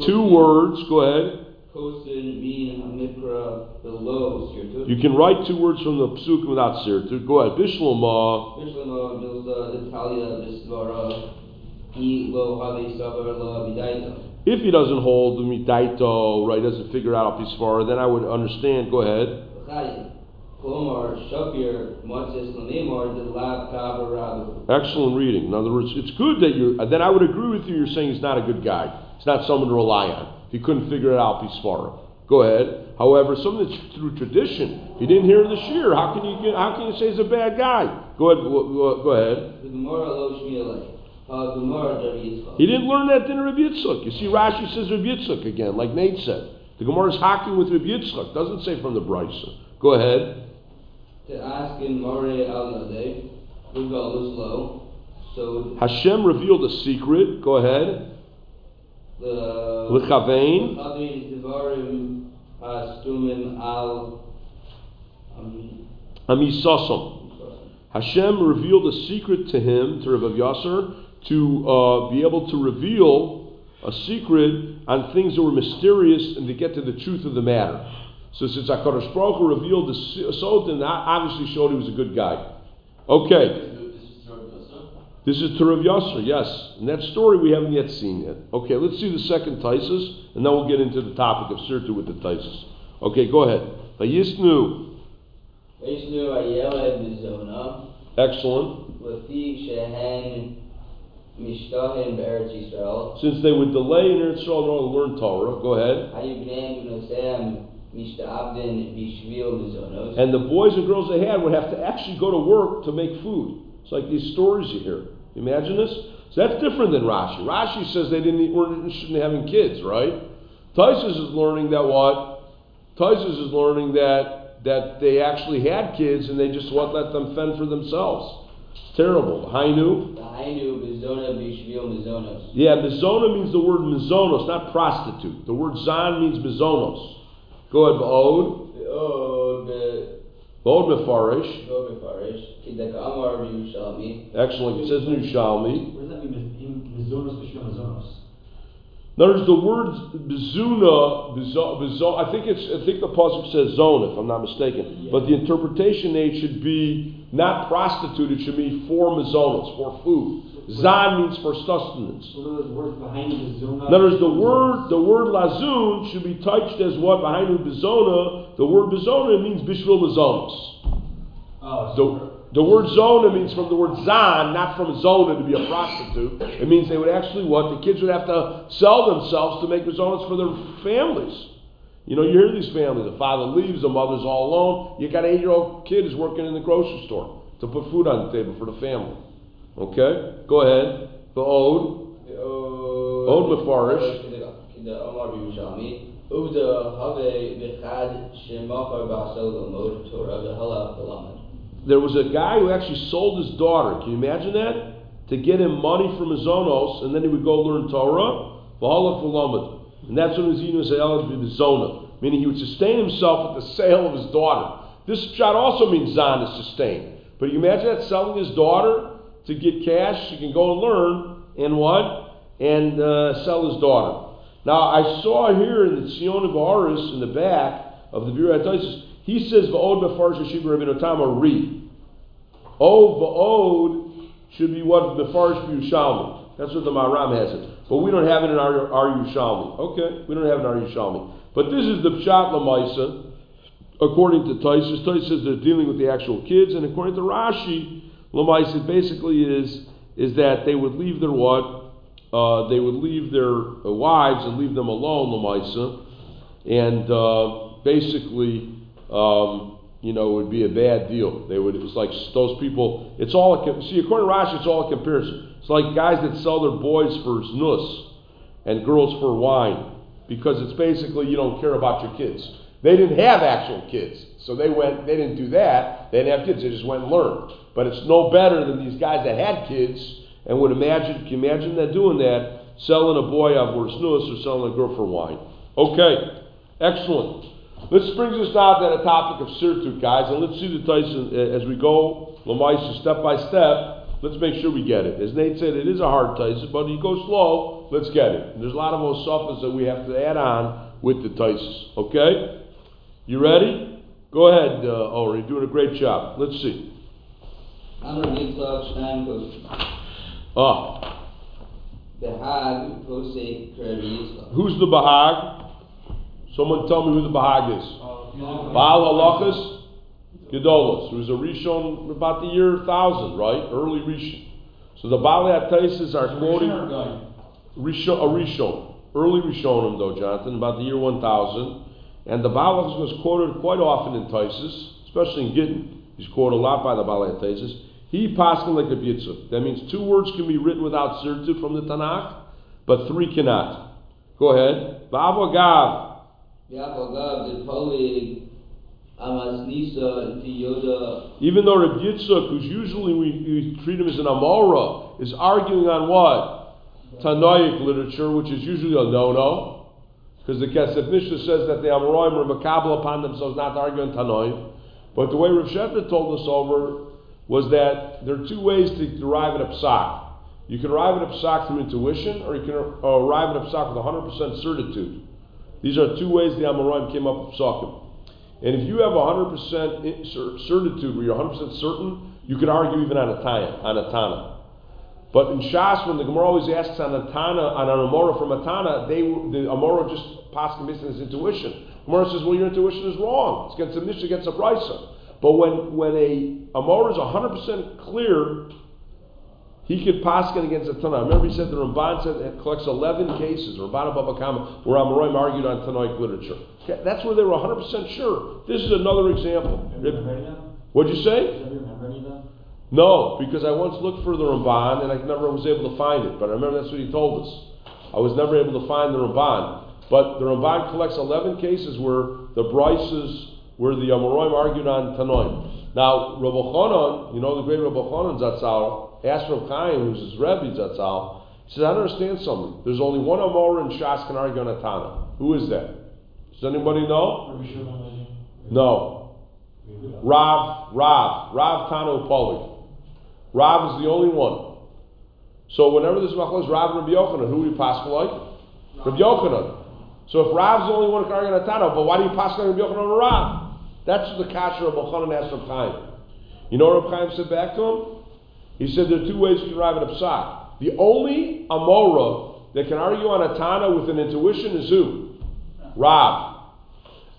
S2: Two words. Go ahead.
S3: Kosin Min Hamikra below Sirtut.
S2: You can write two words from the psukim without sirtut. Go ahead. Bishlama.
S3: Mishlama Milza Italia Visvara. He lo Hale Sabar lo Abidaita.
S2: If he doesn't hold the mitaito, right, He doesn't figure out pisvara, then I would understand. Go ahead.
S3: Chayim. Kolmar Shapir Motzes Lanemar the Lab Kaba Rabu.
S2: Excellent reading. In other words, it's good that you're. Then I would agree with you. You're saying he's not a good guy. He's not someone to rely on. If he couldn't figure it out, pisvara. Go ahead. However, something that's through tradition. If you didn't hear the shear, how can you get, how can you say he's a bad guy? Go ahead. Go ahead.
S3: The Gemara lo Shmiele. Ha Gemara Rabbi Yitzchak.
S2: He didn't learn that in Rabbi Yitzchak. You see, Rashi says Rabbi Yitzchak again, like Nate said. The Gemara is hacking with Rabbi Yitzchak. Doesn't say from the Brisa. Go ahead.
S3: To ask in Mare Al Yadeh. Ugalus lo. So
S2: Hashem revealed a secret. Go ahead.
S3: the
S2: L'chavein.
S3: Chavin Astumim Al. Um,
S2: Hashem revealed a secret to him, to Rav Yasser, to uh, be able to reveal a secret on things that were mysterious and to get to the truth of the matter. So since HaKadosh Baruch Hu revealed the Sod, then that obviously showed he was a good guy. Okay. This is to Rav Yasser, yes. And that story we haven't yet seen yet. Okay, let's see the second Taisus, and then we'll get into the topic of Sirtu with the Taisus. Okay, go ahead. Vayisnu.
S3: Vishnu Ayeled Bizona.
S2: Excellent. Since they would delay in Eretz Yisrael in order to learn Torah, go ahead.
S3: Hayu Bnei B'Nosem Mishta'abdin Bishvil Bizonos.
S2: And the boys and girls they had would have to actually go to work to make food. It's like these stories you hear. Imagine this? So that's different than Rashi. Rashi says they didn't weren't interested in having kids, right? Tysus is learning that what? Tysus is learning that that they actually had kids and they just won't let them fend for themselves. It's terrible. Hainu.
S3: The Hainu Bizona Bishvil Bizonos.
S2: Yeah, mizona means the word mizonos, not prostitute. The word zan means mizonos. Go ahead, Ba'od.
S3: Oh, uh, the
S2: Ba'od mefarish.
S3: Gobe Farish. Kidak Amar Yerushalmi.
S2: Excellent. It says in Yerushalmi.
S5: What does that mean, Miz- Mizonos B'Shem Mizonos?
S2: In other words, the word bizuna, I think it's, I think the pasuk says zone, if I'm not mistaken. But the interpretation aid should be not prostitute; it should be for mizonos, for food. Zan means for sustenance. In other words, the word the word lazun should be touched as what behind bizona. The word bizona means bishvil mizonos.
S5: Oh, so
S2: the word zona means from the word zan, not from zona to be a prostitute. It means they would actually what? The kids would have to sell themselves to make zonas for their families. You know, you hear these families, the father leaves, the mother's all alone. You got an eight year old kid who's working in the grocery store to put food on the table for the family. Okay? Go ahead. The ode. Od Mefarish.
S3: Kidak Amar Yerushalmi. Uvda Have Bechad Shemachar Basel Lamod Torah V'Hala V'Lamed.
S2: There was a guy who actually sold his daughter. Can you imagine that? To get him money from his onos, and then he would go learn Torah. And that's when Zinu Zayel would be meaning he would sustain himself with the sale of his daughter. This shot also means zan is sustain. But you imagine that selling his daughter to get cash, she can go and learn and what? And uh, sell his daughter. Now I saw here in the Tzion of in the back of the Bureau he says va'od befarsh yeshiva Rabbeinu Tam re. Oh va'od should be what befarsh Yerushalmi. That's what the Maram has it. But we don't have it in our, our. Okay, we don't have it in our Yerushalmi. But this is the Pshat Lamaisa, according to Taisus. Taisus says they're dealing with the actual kids, and according to Rashi, Lamaisa basically is is that they would leave their what? Uh, they would leave their uh, wives and leave them alone, Lamaisa, and uh, basically, um, you know, it would be a bad deal. They would. It's like those people. It's all a see. According to Rashi, it's all a comparison. It's like guys that sell their boys for snus and girls for wine because it's basically you don't care about your kids. They didn't have actual kids, so they went. They didn't do that. They didn't have kids. They just went and learned. But it's no better than these guys that had kids and would imagine. Can you imagine that doing that, selling a boy for snus or selling a girl for wine? Okay, excellent. This brings us now to the topic of sirtut, guys, and let's see the Tyson as we go, Lamaisa, step by step. Let's make sure we get it. As Nate said, it is a hard Tyson, but you go slow, let's get it. And there's a lot of osafas that we have to add on with the Tyson. Okay? You ready? Go ahead, uh, Ori. You're doing a great job. Let's see.
S3: I'm going to Yitzhak Steinkosh.
S2: Ah.
S3: Behag Posei Krev Yitzhak.
S2: Who's the Bahag? Someone tell me who the Bahag is. Baal Halachas Gedolos. Who was a Rishon about the year 1000, right? Early Rishon. So the Baal Ataisis are quoting Rishon, a Rishon. Early Rishonim, though, Jonathan, about the year 1000. And the Baal was quoted quite often in Taisis, especially in Gittin. He's quoted a lot by the Baal Taisis. He paskin like a bitzuk. That means two words can be written without sirtu from the Tanakh, but three cannot. Go ahead. Ba'avogav. Even though Reb Yitzchak, who's usually we, we treat him as an Amora, is arguing on what? Tanoic literature, which is usually a no-no. Because the Kesef Mishnah says that the Amoraim were makabel upon themselves not to argue on Tanoim. But the way Rav Shefner told us over was that there are two ways to derive at a psak. You can arrive at a psak through intuition, or you can uh, arrive at a psak with 100% certitude. These are two ways the Amoraim came up with psakim. And if you have 100% certitude, where you're 100% certain, you could argue even on a tana. On a tana. But in Shas, when the Gemara always asks on a Tana, on an Amora from a Tana, they, the Amora just passes his intuition. Gemara says, well, your intuition is wrong. It's against the Mishnah, against the Brisa. But when, when a Amora is 100% clear, he could pass it against a Tana. I remember he said the Ramban said it collects 11 cases, Ramban Baba Kama, where Amoraim argued on Tanoic literature. Okay, that's where they were 100% sure. This is another example. What'd you say? No, because I once looked for the Ramban and I never was able to find it. But I remember that's what he told us. I was never able to find the Ramban. But the Ramban collects 11 cases where the Bryces, where the Amoraim argued on Tanoim. Now, Rabbi Chanan, you know the great Rabbi Chanan Zatzal, asked Rabbi Chaim, who's his Rebbe Zatzal, he says, I don't understand something. There's only one Amor in Shas can argue on a Tana. Who is that? Does anybody know? No. Rav, Rav, Rav Tanu Polik. Rav is the only one. So whenever this there's machlokes Rav and Rabbi Yochanan, who do you pass like? Rabbi Yochanan. So if Rav's the only one who can argue on a Tana, but why do you pass like Rabbi Yochanan or Rav? That's the kasha of Chanan asked Rabbi Chaim. You know what Rabbi Chaim said back to him? He said there are two ways can arrive at a psak. The only Amora that can argue on a Tana with an intuition is who? Rav.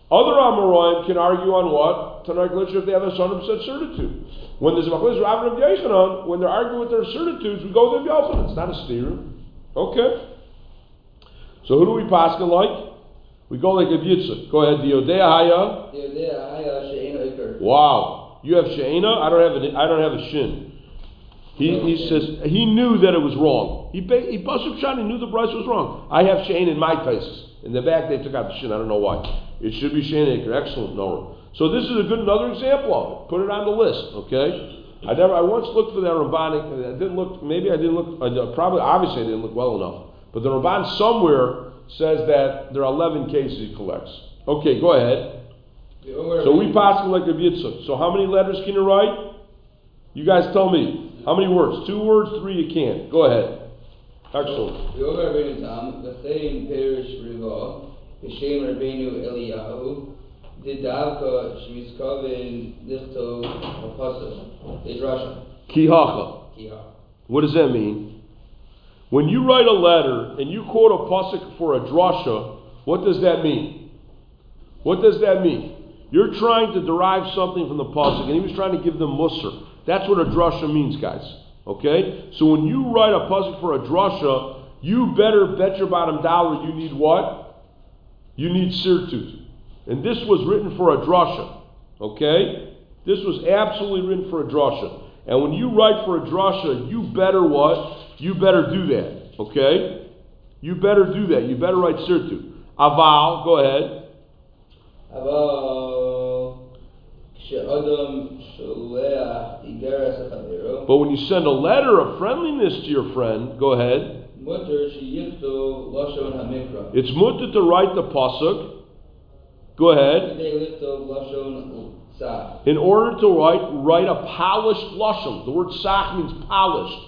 S2: Other Amoraim can argue on what? Tanoic literature if they have a 100% certitude. When there's a Machlis Rav and Yechanan, when they're arguing with their certitudes, we go to the Yochanan. It's not a steer. Okay. So who do we pass like? We go like a Yitzchak. Go ahead. Diodea Haya.
S3: Diodea Haya She'ena Iker.
S2: Wow. You have She'ena? I don't have a, I don't have a Shin. He, he says he knew that it was wrong. He he busted shot. He knew the price was wrong. I have Shane in my cases. In the back, they took out the Shin. I don't know why. It should be Shane Acre. Excellent, Nora. So this is a good another example of it. Put it on the list, okay? I never. I once looked for that rabbinic. Uh, I didn't look. Maybe I didn't look. Uh, I, probably, obviously, I didn't look well enough. But the Ramban somewhere says that there are 11 cases he collects. Okay, go ahead. So we pass like a Yitzchak. So how many letters can you write? You guys tell me. How many words? Two words, three you can't. Go ahead. Excellent.
S3: the Omer Rabbeinu Tam, the Chaim Perish Riva, Hashem Rabbeinu Eliyahu, Didavka Shmiskavin Lichto Apasa, Dedrasha,
S2: Kihacha.
S3: Kiha.
S2: What does that mean? When you write a letter and you quote a pasuk for a drasha, what does that mean? What does that mean? You're trying to derive something from the pasuk, and he was trying to give them musr. That's what a drasha means, guys. Okay? So when you write a puzzle for a drasha, you better bet your bottom dollar you need what? You need sirtut. And this was written for a drasha. Okay? This was absolutely written for a drasha. And when you write for a drasha, you better what? You better do that. Okay? You better do that. You better write sirtut. Aval, go ahead.
S3: Aval.
S2: But when you send a letter of friendliness to your friend, go ahead. It's mutter to write the pasuk. Go ahead. In order to write, write a polished lashon. The word sach means polished.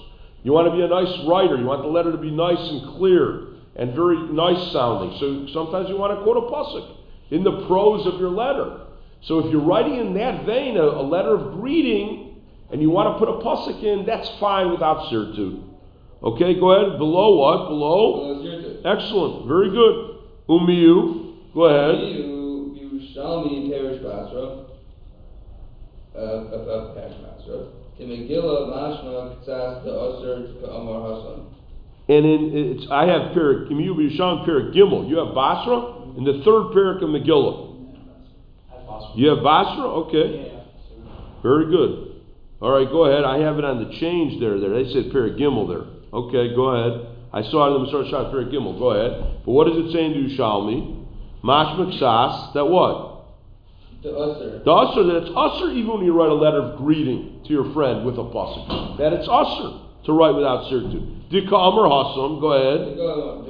S2: You want to be a nice writer. You want the letter to be nice and clear and very nice sounding. So sometimes you want to quote a pasuk in the prose of your letter. So if you're writing in that vein a, a letter of greeting and you want to put a pusik in, that's fine without sirtut. Okay, go ahead. Below what? Below? Below Excellent. Very good. Umiyu. Go ahead.
S3: Umiyu Yerushalmi Perish Basra. Uh, uh, uh Perish Basra. In Megillah, Mashma, Ktsas, the Osir, Ka'amar
S2: And in, it's, I have Perik, Umiyu Yerushalmi Perik Gimel. You have Basra in the third Perik of Megillah. You have Basra? Okay. Very good. All right, go ahead. I have it on the change there. There, they said Paragimel there. Okay, go ahead. I saw it in the Masor Shah Paragimel. Go ahead. But what does it say in Dushalmi? Mashmak Shas, that what?
S3: The usher.
S2: The usher, that it's usher even when you write a letter of greeting to your friend with a pasuk. That it's usher to write without sirtut. Dika Amr Hasam, go ahead.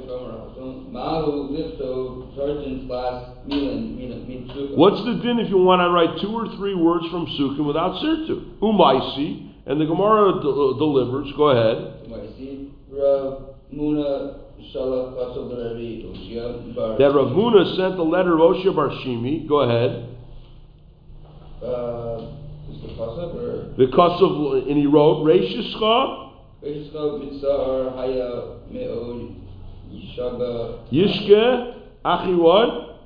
S2: What's the din if you want to write two or three words from Sukkim without Sirtu? Umaisi, and the Gemara delivers. Go ahead. That Ravuna sent the letter of Osha Barshimi. Go ahead.
S3: The
S2: because of, and he wrote,
S3: Reishishcha.
S2: Yishke Achi what?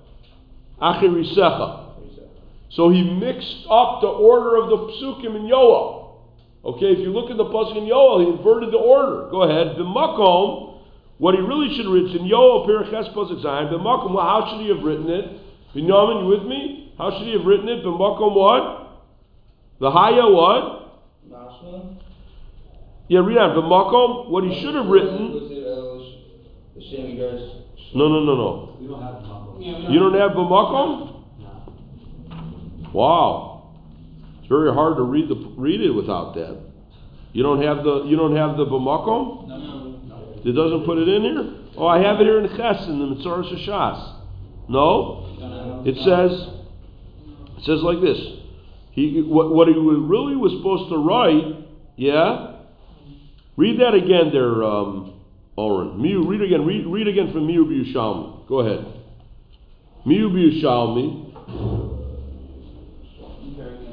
S2: Achi Risecha. So he mixed up the order of the psukim in Yoel. Okay, if you look at the pasuk in Yoel, he inverted the order. Go ahead. The makom, what he really should have written in Yoel Periches pasuk Zion. The makom, well, how should he have written it? Binyamin, you with me? How should he have written it? The makom what? The haya what? Yeah, read on. The makom, what he should have written.
S3: Was it El Hashem Yigaris?
S2: No, no, no, no.
S5: We don't have the number.
S2: You don't have the makom?
S5: No.
S2: Wow, it's very hard to read the read it without that. You don't have the you don't have the b'makom.
S5: No.
S2: It doesn't put it in here. Oh, I have it here in Ches in the Mitzvah Shas. No, it says it says like this. He what what he really was supposed to write. Yeah, read that again there, um, Oren. Miu, read again. Read read again from Miu B'Yushalmi. Go ahead. Miu B'Yushalmi.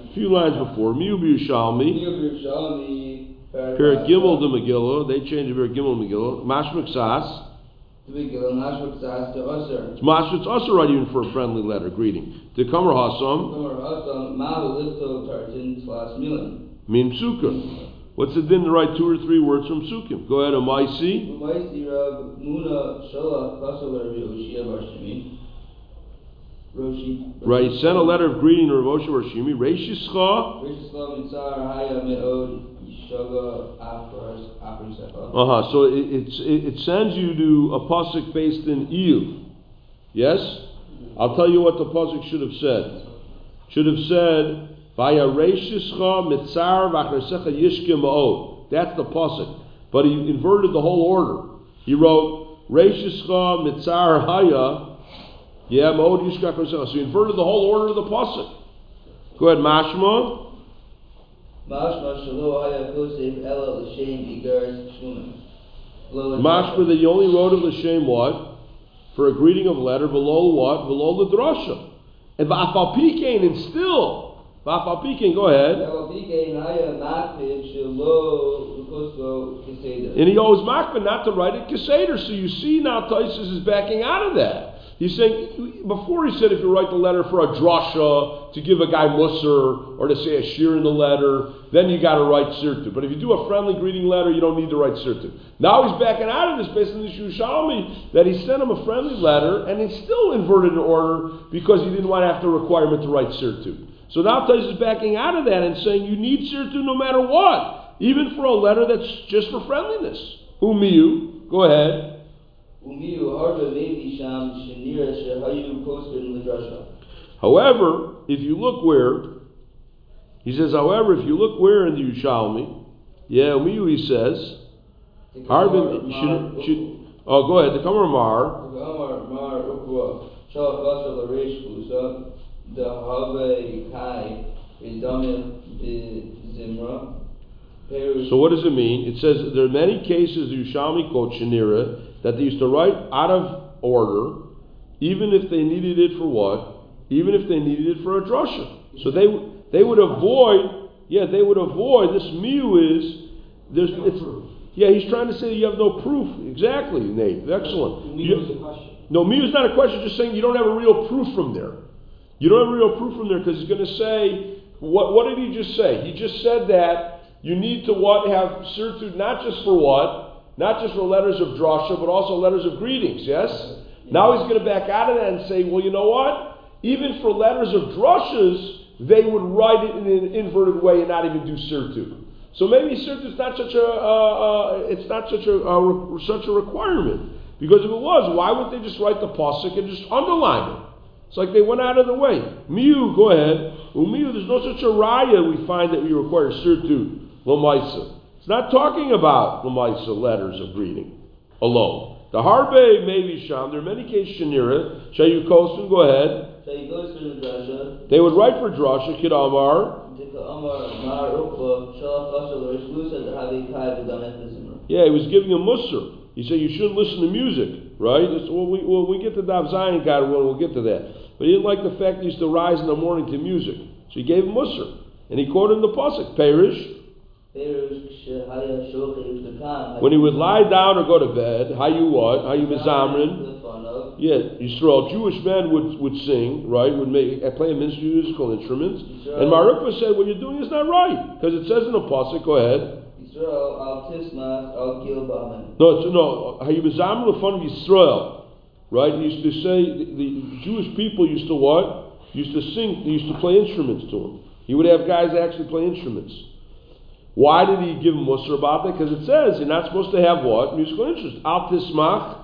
S2: A few lines before. Miu B'Yushalmi.
S3: Yerushalmi.
S2: Perik Gimel the Megillah. They changed the Perik Gimel Megillah. Mashmak Sas.
S3: The Megillah, Mashma Ksas, the Osir.
S2: It's Mashmak. It's also right even for a friendly letter greeting. The Kamer Hasam.
S3: Gomer Hasam, Mahu Lifto Tartin Slas Milan.
S2: Psukim. What's the din to write two or three words from Psukim? Go ahead, Amaisi. Right, he sent a letter of greeting to Rav Osher Rashimi. Reishischa.
S3: Rishislam Mitzar Haya Me'od Yishaga Afras Afrisecha.
S2: Uh huh. So it, it, it sends you to a pasuk based in Iyuv. Yes? I'll tell you what the pasuk should have said. Should have said, Mitzar ma'od. That's the pasuk. But he inverted the whole order. He wrote Reshischa mitzar haya yeah ma'od yishke. So he inverted the whole order of the pasuk. Go ahead, Mashma. Mashma that you only wrote of l'shem what? For a greeting of letter, below what? Below the drasha. And va'afalpikein, and still, Va'afal Pikein, go ahead.
S3: אבל פיקין היה מקפיד שלא לכוספו כסדר.
S2: And he owes Makman not to write it Keseder. So you see now Taisus is backing out of that. He's saying, before he said if you write the letter for a drasha, to give a guy musr, or to say a shir in the letter, then you got to write sirtu. But if you do a friendly greeting letter, you don't need to write sirtu. Now he's backing out of this based on the Shushalmi, that he sent him a friendly letter, and he still inverted an order because he didn't want to have the requirement to write sirtu. So now Tais is backing out of that and saying you need Sirtu no matter what, even for a letter that's just for friendliness. Umiyu, go ahead.
S3: Umiyu
S2: However, if you look where, he says, however, if you look where in the Yushalmi, yeah, Umiyu, he says, Harbin, should, should, oh, go ahead, the Kamar Mar. So what does it mean? It says there are many cases the Yushami quotes Shanira that they used to write out of order, even if they needed it for what? Even if they needed it for a drusha. So they they would avoid yeah they would avoid this mew is there's no yeah he's trying to say you have no proof exactly Nate excellent. Mew
S5: is a question.
S2: No mew is not a question. Just saying you don't have a real proof from there. You don't have real proof from there because he's going to say what? What did he just say? He just said that you need to what have sirtut not just for what, not just for letters of drasha, but also letters of greetings. Yes. Now he's going to back out of that and say, well, you know what? Even for letters of drashas, they would write it in an inverted way and not even do sirtut. So maybe sirtut is not such a uh, uh, it's not such a uh, re- such a requirement. Because if it was, why would they just write the pasuk and just underline it? It's like they went out of the way. Mew, go ahead. Umiu, there's no such a raya we find that we require sirtu, lamaisa. It's not talking about lamaisa letters of greeting alone. The harbe maybe sham. There are many cases shanira. Shayukosun, go ahead. They would write for drasha kid amar. Yeah, he was giving a musr. He said you should listen to music, right? Well, we, well, we get to Dav Zion, God willing, we'll get to that. But he didn't like the fact he used to rise in the morning to music. So he gave him Musr. And he quoted him the Pasuk, Perish. When he would lie down or go to bed, how you what? How you mizamrin? Yeah, Yisrael, Jewish men would, would sing, right? Would make uh, play musical instruments. And Maripa said, what you're doing is not right. Because it says in the Pasuk, go ahead. No, no. Hayibazam lefon Yisrael, right? He used to say the, the, Jewish people used to what? Used to sing. They used to play instruments to him. He would have guys actually play instruments. Why did he give him Musar about that? Because it says you're not supposed to have what musical interest. Al tismach.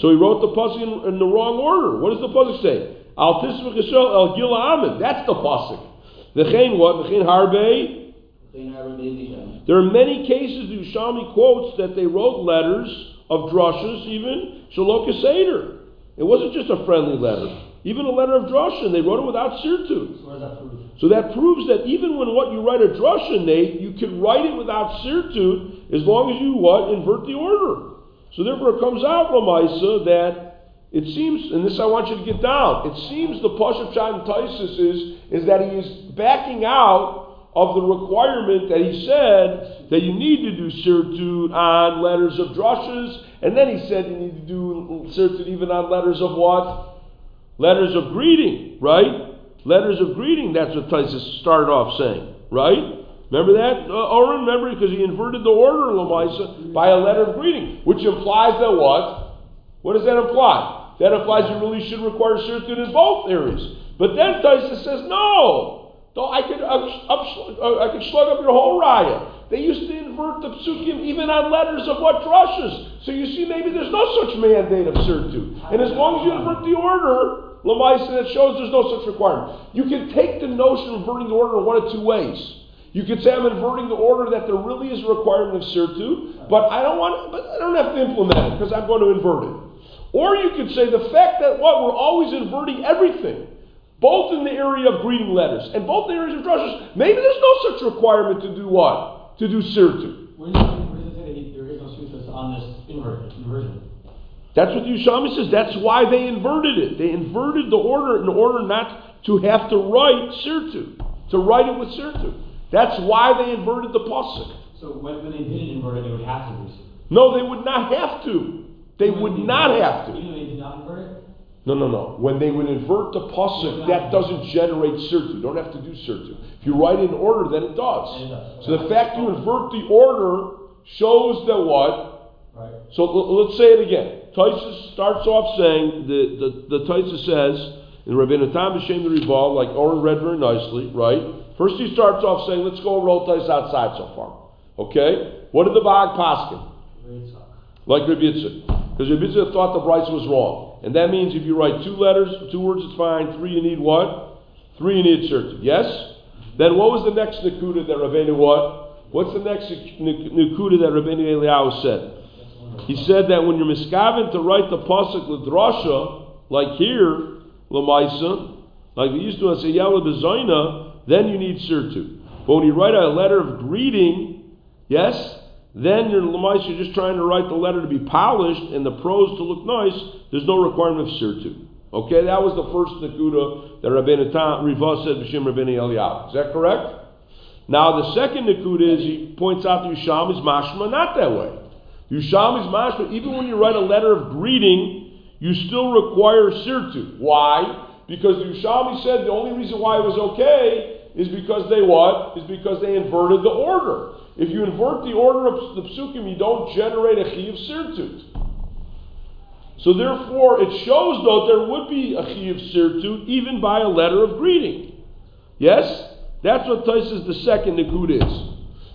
S2: So he wrote the pasuk in, in, the wrong order. What does the pasuk say? Al tismach el gil amen. That's the pasuk. V'chein what? V'chein harbe there are many cases the Ushami quotes that they wrote letters of drushes, even Shaloka Seder. It wasn't just a friendly letter. Even a letter of drushin, they wrote it without sirtut.
S5: So,
S2: so that proves that even when what you write a drushin, Nate, you can write it without sirtut as long as you what invert the order. So therefore, it comes out Lamaisa that it seems, and this I want you to get down. It seems the pashup of in is is that he is backing out of the requirement that he said that you need to do sirtut on letters of drushes, and then he said you need to do sirtut even on letters of what? Letters of greeting, right? Letters of greeting, that's what Taisus started off saying, right? Remember that, uh, Oren? Remember, because he inverted the order, Lamaisa, by a letter of greeting, which implies that what? What does that imply? That implies you really should require sirtut in both areas. But then Taisus says, no. Though I could, uh, I could slug up your whole raya. They used to invert the psukim even on letters of what drushes. So you see, maybe there's no such mandate of sirtut. And as long as you invert the order, Lamaisa, that shows there's no such requirement. You can take the notion of inverting the order in one of two ways. You could say I'm inverting the order that there really is a requirement of sirtut, but I don't want, but I don't have to implement it because I'm going to invert it. Or you could say the fact that what we're always inverting everything, both in the area of greeting letters and both in the areas of drushes. Maybe there's no such requirement to do what? To do sirtu.
S5: Where does, where it say that there is no on this inversion?
S2: That's what the Yushami says. That's why they inverted it. They inverted the order in order not to have to write sirtu, to write it with sirtu. That's why they inverted the pasuk.
S5: So when, when they didn't invert it, they would have to do so.
S2: No, they would not have to. They would not have to.
S5: Even they did not invert it?
S2: No, no, no. When they would invert the pasuk, that doesn't generate sirtu. You don't have to do sirtu. If you write in order, then it does.
S5: Then it does.
S2: So the fact you invert the order shows that what?
S5: Right.
S2: So l- let's say it again. Taisus starts off saying the the, the Taisus says in Rabbeinu Tam B'Shem the Rival, like Oren read very nicely, right? First he starts off saying, let's go roll Tais outside so far. Okay? What did the Ba'ag Paskin? Like Rabbi Yitzchak. Because Rabbi Yitzchak thought the Bryce was wrong. And that means if you write two letters, two words, it's fine. Three, you need what? Three, you need certain. Yes? Then what was the next Nakuda that Rabbeinu what? What's the next Nakuda that Rabbeinu Eliyahu said? He said that when you're miskaven to write the pasuk with l'drasha, like here, l'maisa, like they used to say yalla bezoina, then you need sirtu. But when you write a letter of greeting, yes, then you're l'maisa, you're just trying to write the letter to be polished and the prose to look nice. There's no requirement of sirtu. Okay, that was the first nakuda that Rabbeinu Riva said b'shem Rabbeinu Eliyahu. Is that correct? Now the second nakuda is he points out the Yusham is mashma not that way. Yusham is mashma. Even when you write a letter of greeting, you still require sirtu. Why? Because the Yushami said the only reason why it was okay is because they what? Is because they inverted the order. If you invert the order of the psukim, you don't generate a chi of sirtut. So therefore, it shows though there would be a chi of sirtut even by a letter of greeting. Yes, that's what Taisa's the second nikud is.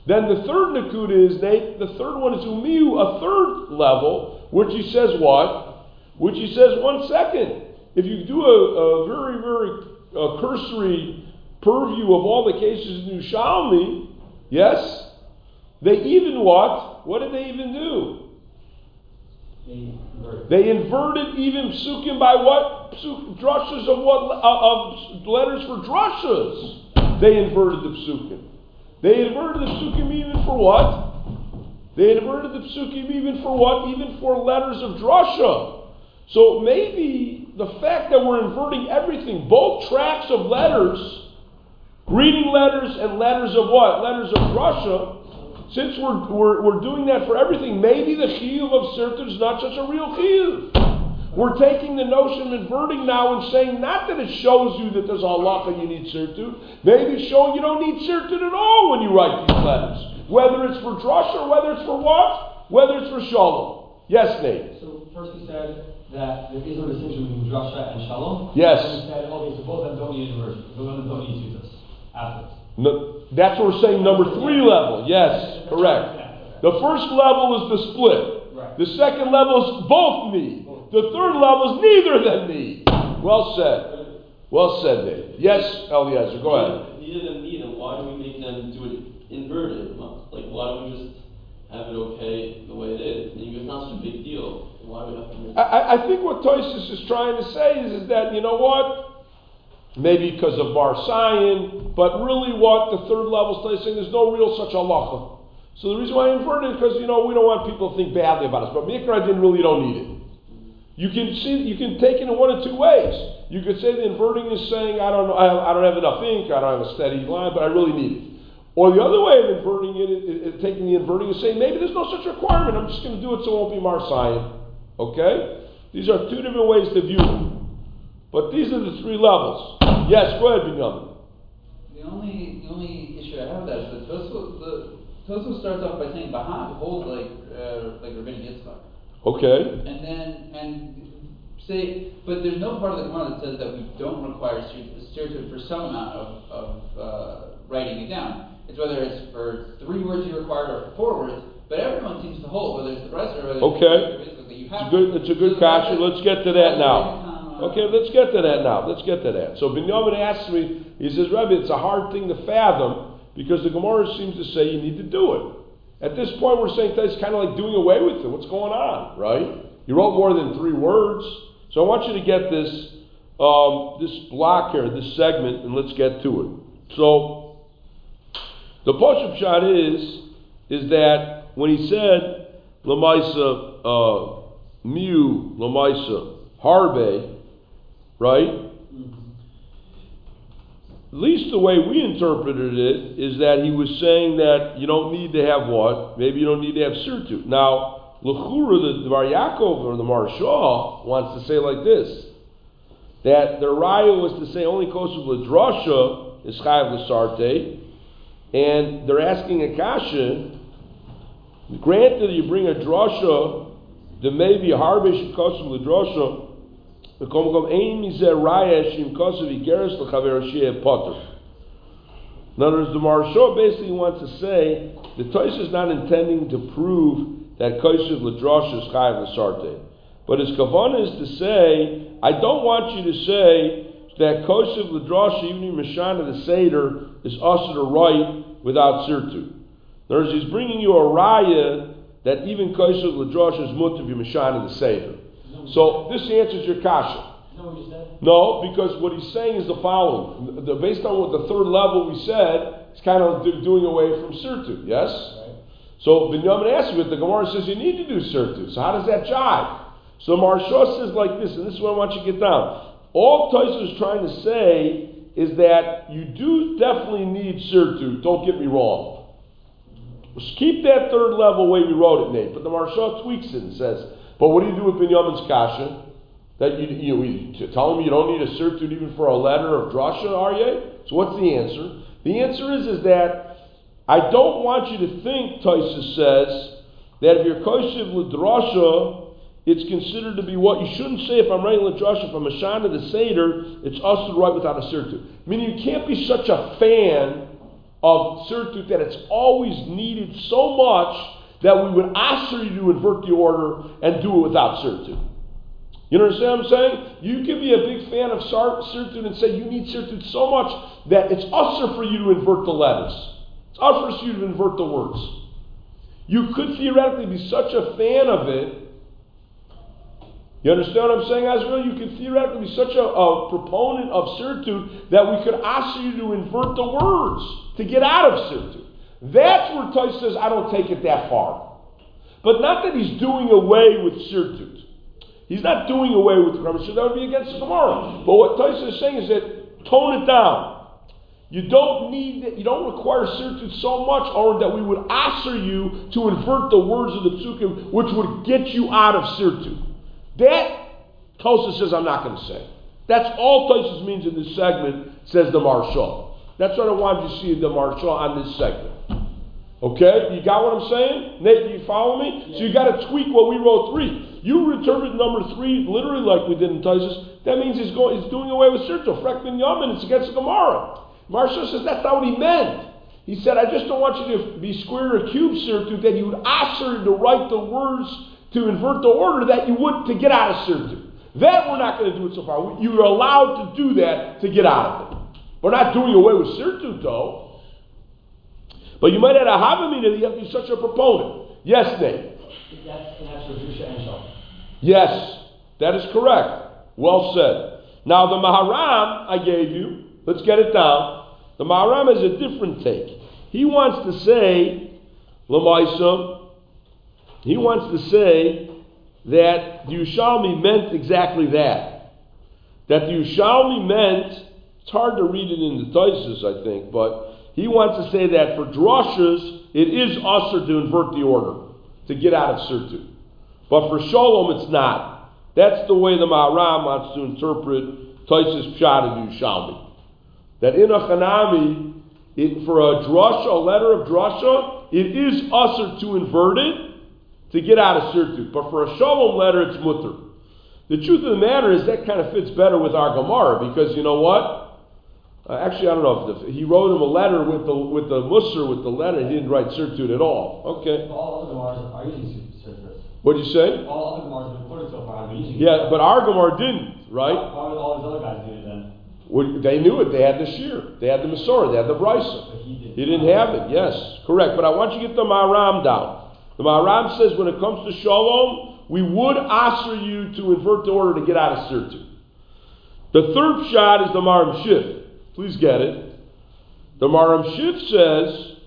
S2: Then the third nikud is Nate. The third one is umiu, a third level, which he says what? Which he says one second. If you do a, a very very uh, cursory purview of all the cases in Ushalmi, yes, they even what? What did they even do?
S5: They invert.
S2: They inverted even psukim by what? Psuk, drushes of what? Uh, of letters for drushes. They inverted the psukim. They inverted the psukim even for what? They inverted the psukim even for what? Even for letters of drasha. So maybe the fact that we're inverting everything, both tracks of letters, greeting letters and letters of what? Letters of drasha, since we're, we're, we're doing that for everything, maybe the chiyuv of sirtut is not such a real chiyuv. We're taking the notion of inverting now and saying not that it shows you that there's a halacha you need sirtut, maybe showing you don't need sirtut at all when you write these letters. Whether it's for drush or whether it's for what? Whether it's for shalom. Yes, Nate.
S5: So first we said that there is no distinction between drasha and shalom.
S2: Yes.
S5: And we said, okay, so both of them don't need inversion. Both of them don't need sutas. Afterwards.
S2: No, that's what we're saying, number three level. Yes, correct. The first level is the split. The second level is both need. The third level is neither than need. Well said. Well said, Dave. Yes, Eliezer, go ahead.
S1: Neither them need them. Why do we make them do it inverted? Like, why don't we just have it okay the way it is? And it's not such a big deal. Why would we have to
S2: I, I- I think what Toysis is trying to say is, is that, you know what? Maybe because of Bar Sion, but really what the third level is saying, there's no real such halacha. So the reason why I inverted it is because, you know, we don't want people to think badly about us. But Mikra didn't really don't need it. You can see, you can take it in one of two ways. You could say the inverting is saying, I don't know, I, I don't have enough ink, I don't have a steady line, but I really need it. Or the other way of inverting it, is- is taking the inverting is saying, maybe there's no such requirement, I'm just going to do it so it won't be Marsayan. Okay? These are two different ways to view it. But these are the three levels. Yes, go ahead, Binyamin.
S3: The only the only issue I have with that is that Tosfot the Tosfot starts off by saying Bahag holds like uh, like Rabbeinu Yitzchak,
S2: Okay?
S3: and then and say, but there's no part of the Gemara that says that we don't require sirtut for some amount of, of uh, writing it down. It's whether it's for three words you require or for four words. But everyone seems to hold whether it's the rest or whether
S2: Okay.
S3: it's basically you
S2: It's a good, it's a good
S3: So
S2: kasha. Let's get to that now. Okay, let's get to that now. Let's get to that. So Binyamin asks me, he says, Rebbe, it's a hard thing to fathom because the Gemara seems to say you need to do it. At this point, we're saying that it's kind of like doing away with it. What's going on, right? He wrote more than three words. So I want you to get this, um, this block here, this segment, and let's get to it. So, the push-up shot is, is that when he said, Lamaisa, uh, Miu, Lamaisa, Harbe, right? Mm-hmm. At least the way we interpreted it is that he was saying that you don't need to have what? Maybe you don't need to have sirtu. Now, Lechura, the Bar Yaakov or the Marshal wants to say like this that the raya was to say only kosov l'drasha is chayav l'sarte, and they're asking a kasha. Granted, you bring a drasha, there may be a harbish kosov l'drasha. In other words, the Marshal basically wants to say the Tosh is not intending to prove that kosov l'drasha is chayav l'sarte. But his kavanah is to say, I don't want you to say that koshev l'drasha, even Mishana the Seder, is usher to write without sirtu. In other words, he's bringing you a raya that even koshev l'drasha is of Mishana the Seder. So this answers your kasha.
S5: Is that what you said?
S2: No, because what he's saying is the following. The- based on what the third level we said, it's kind of do- doing away from sirtu, yes?
S5: Right.
S2: So Binyamin asks you, but the Gemara says you need to do sirtu. So how does that jive? So Marsha says like this, and this is what I want you to get down. All Tyson is trying to say is that you do definitely need sirtu. Don't get me wrong. Just keep that third level way we wrote it, Nate. But the Marsha tweaks it and says, but what do you do with Binyamin's kasha? That you, you, you tell him you don't need a sirtu even for a letter of drasha, are you? So what's the answer? The answer is is that I don't want you to think, Taisa says, that if you're koshev l'drasha, it's considered to be what you shouldn't say if I'm writing l'drasha from a shana to seder. It's also to write without a sirtu. Meaning you can't be such a fan of sirtu that it's always needed so much that we would ask you to invert the order and do it without sirtut. You understand what I'm saying? You can be a big fan of sirtut and say you need sirtut so much that it's usher for you to invert the letters. It's usher for you to invert the words. You could theoretically be such a fan of it. You understand what I'm saying, Azrael? You could theoretically be such a, a proponent of sirtut that we could ask you to invert the words to get out of sirtut. That's where Tais says, I don't take it that far. But not that he's doing away with sirtut. He's not doing away with the grammar, so that would be against the. But what Tyson is saying is that tone it down. You don't need. You don't require sirtut so much, or that we would answer you to invert the words of the psukim, which would get you out of sirtut. That Tosa says I'm not going to say. That's all Tosa means in this segment. Says the Marshal. That's what I wanted you to see the Marshal on this segment. Okay, you got what I'm saying? Nate, you follow me? So you got to tweak what we wrote three. You interpret number three literally like we did in Taisus. That means he's going, he's doing away with Sirto. Frek bin Yamin, it's against the Gemara. Marshall says that's not what he meant. He said, I just don't want you to be square or cube Sirtu, that you would ask her to write the words to invert the order that you would to get out of Sirtu. That we're not going to do it so far. You're allowed to do that to get out of it. We're not doing away with Sirtu though. But you might have a Havamina that you have to be such a proponent. Yes, Nate. Yes, that is correct. Well said. Now the Maharam I gave you, let's get it down. The Maharam has a different take. He wants to say, Lamaisa, he wants to say that the Yushalmi meant exactly that. That the Yushalmi meant, it's hard to read it in the Taisus, I think, but he wants to say that for drashas, it is usher to invert the order, to get out of Sirtu. But for Shalom, it's not. That's the way the Maharam wants to interpret Taisus Pshat and Yushalmi. That in a Chanami, it, for a drasha, a letter of drasha, it is usher to invert it to get out of Sirtu. But for a Shalom letter, it's mutter. The truth of the matter is that kind of fits better with our Gemara because you know what? Uh, actually, I don't know if the, he wrote him a letter with the with the Musar with the letter. He didn't write Sirtut at all. Okay.
S5: All other are using. What
S2: did you say?
S5: All other Gemaras have been quoted so far
S2: Yeah, but our Gemara didn't, right?
S5: Why would all these other guys do it then?
S2: Well, They knew it. They had the shear. They had the Masorah. They had the Brisa.
S5: He didn't.
S2: He didn't have it. Yes, correct. But I want you to get the Maharam down. The Maharam says when it comes to Shalom, we would offer you to invert the order to get out of Sirtu. The third shot is the Maram Shif. Please get it. The Maram Shif says,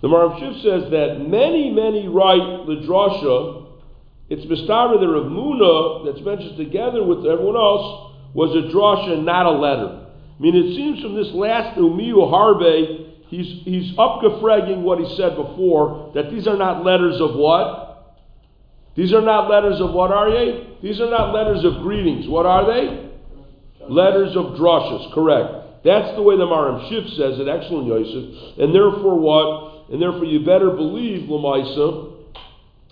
S2: the Maram Shif says that many, many write the drasha. It's Mistara the Rav Muna that's mentioned together with everyone else was a drasha, not a letter. I mean, it seems from this last Umiyu Harbe, he's, he's upgefregging what he said before, that these are not letters of what? These are not letters of what are they? These are not letters of greetings. What are they? Letters of drushes, correct. That's the way the Maram Shif says it, excellent Yosef. And therefore what? And therefore you better believe, Lamaisa,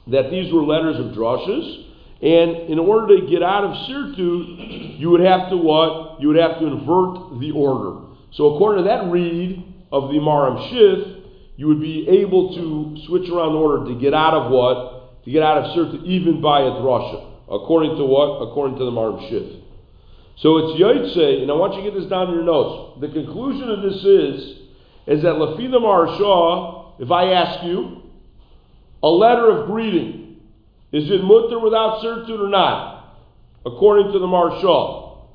S2: that these were letters of drushes. And in order to get out of Sirtu, you would have to what? You would have to invert the order. So according to that read of the Maram Shif, you would be able to switch around order to get out of what? To get out of Sirtu even by a drasha. According to what? According to the Maram Shif. So it's Yaitse, and I want you to get this down in your notes. The conclusion of this is, is that Lafida Marashah, if I ask you, a letter of greeting, is it mutter without sirtut or not? According to the Marshal.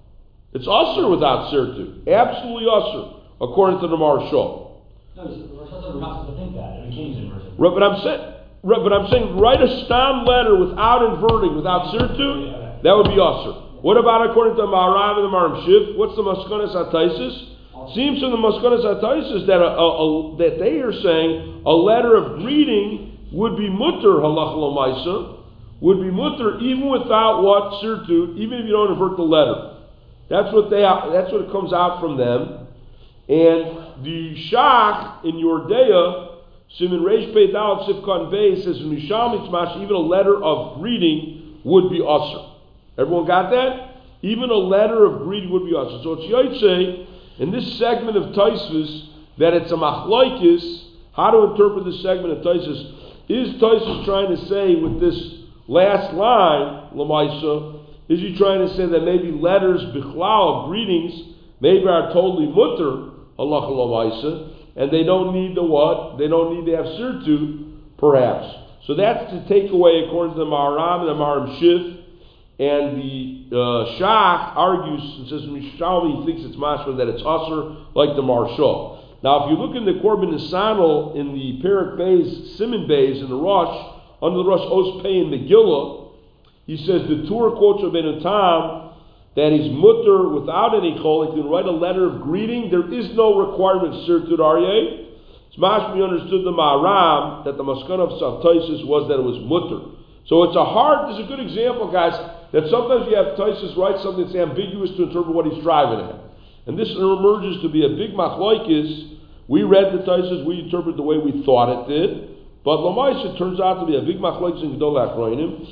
S2: It's usher without sirtut. Absolutely usher, according to the Marshal.
S5: No, we're supposed to, not supposed to think that, and it can't invert.
S2: Right, but I'm saying, right, but I'm saying, write a stam letter without inverting, without sirtut, that would be usher. What about according to Maharam and the Maram Shif? What's the Maskonas Ataisis? Seems from the Maskonas Ataisis that that they are saying a letter of greeting would be mutter halach lamaisa, would be mutter even without what sirtut, even if you don't invert the letter. That's what they. That's what comes out from them. And the Shach in your Dea, Simon Reish Pei Dalet Sifkan Vei says Mitzmash, even a letter of greeting would be usher. Everyone got that? Even a letter of greeting would be usher. So it's Yaitse in this segment of Taisvis that it's a machlaikis. How to interpret this segment of Taisus? Is Taisus trying to say with this last line, Lamaisa, is he trying to say that maybe letters, bichlal, greetings, maybe are totally mutter, Allah Lamaisa, and they don't need the what? They don't need to have sirtu, perhaps. So that's the takeaway according to the Maharam and the Maharam Shif. And the uh, Shach argues and says Mishalmi he thinks it's mashma that it's usher like the Marshal. Now, if you look in the Korban Nisanel in the Perik Bays, Simon Bays in the Rosh, under the Rosh Os Pei in Megillah, he says the Torah quotes Rabbeinu Tam that he's mutter without any chol. He can write a letter of greeting. There is no requirement sirtud aryeh. It's mashmi understood the Maharam that the maskana of Savtaisis was that it was mutter. So it's a hard, this is a good example, guys, that sometimes you have Taisus write something that's ambiguous to interpret what he's driving at. And this emerges to be a big machlaikis. We read the Taisus, we interpret the way we thought it did. But Lamais, it turns out to be a big machlaikis in Gedol.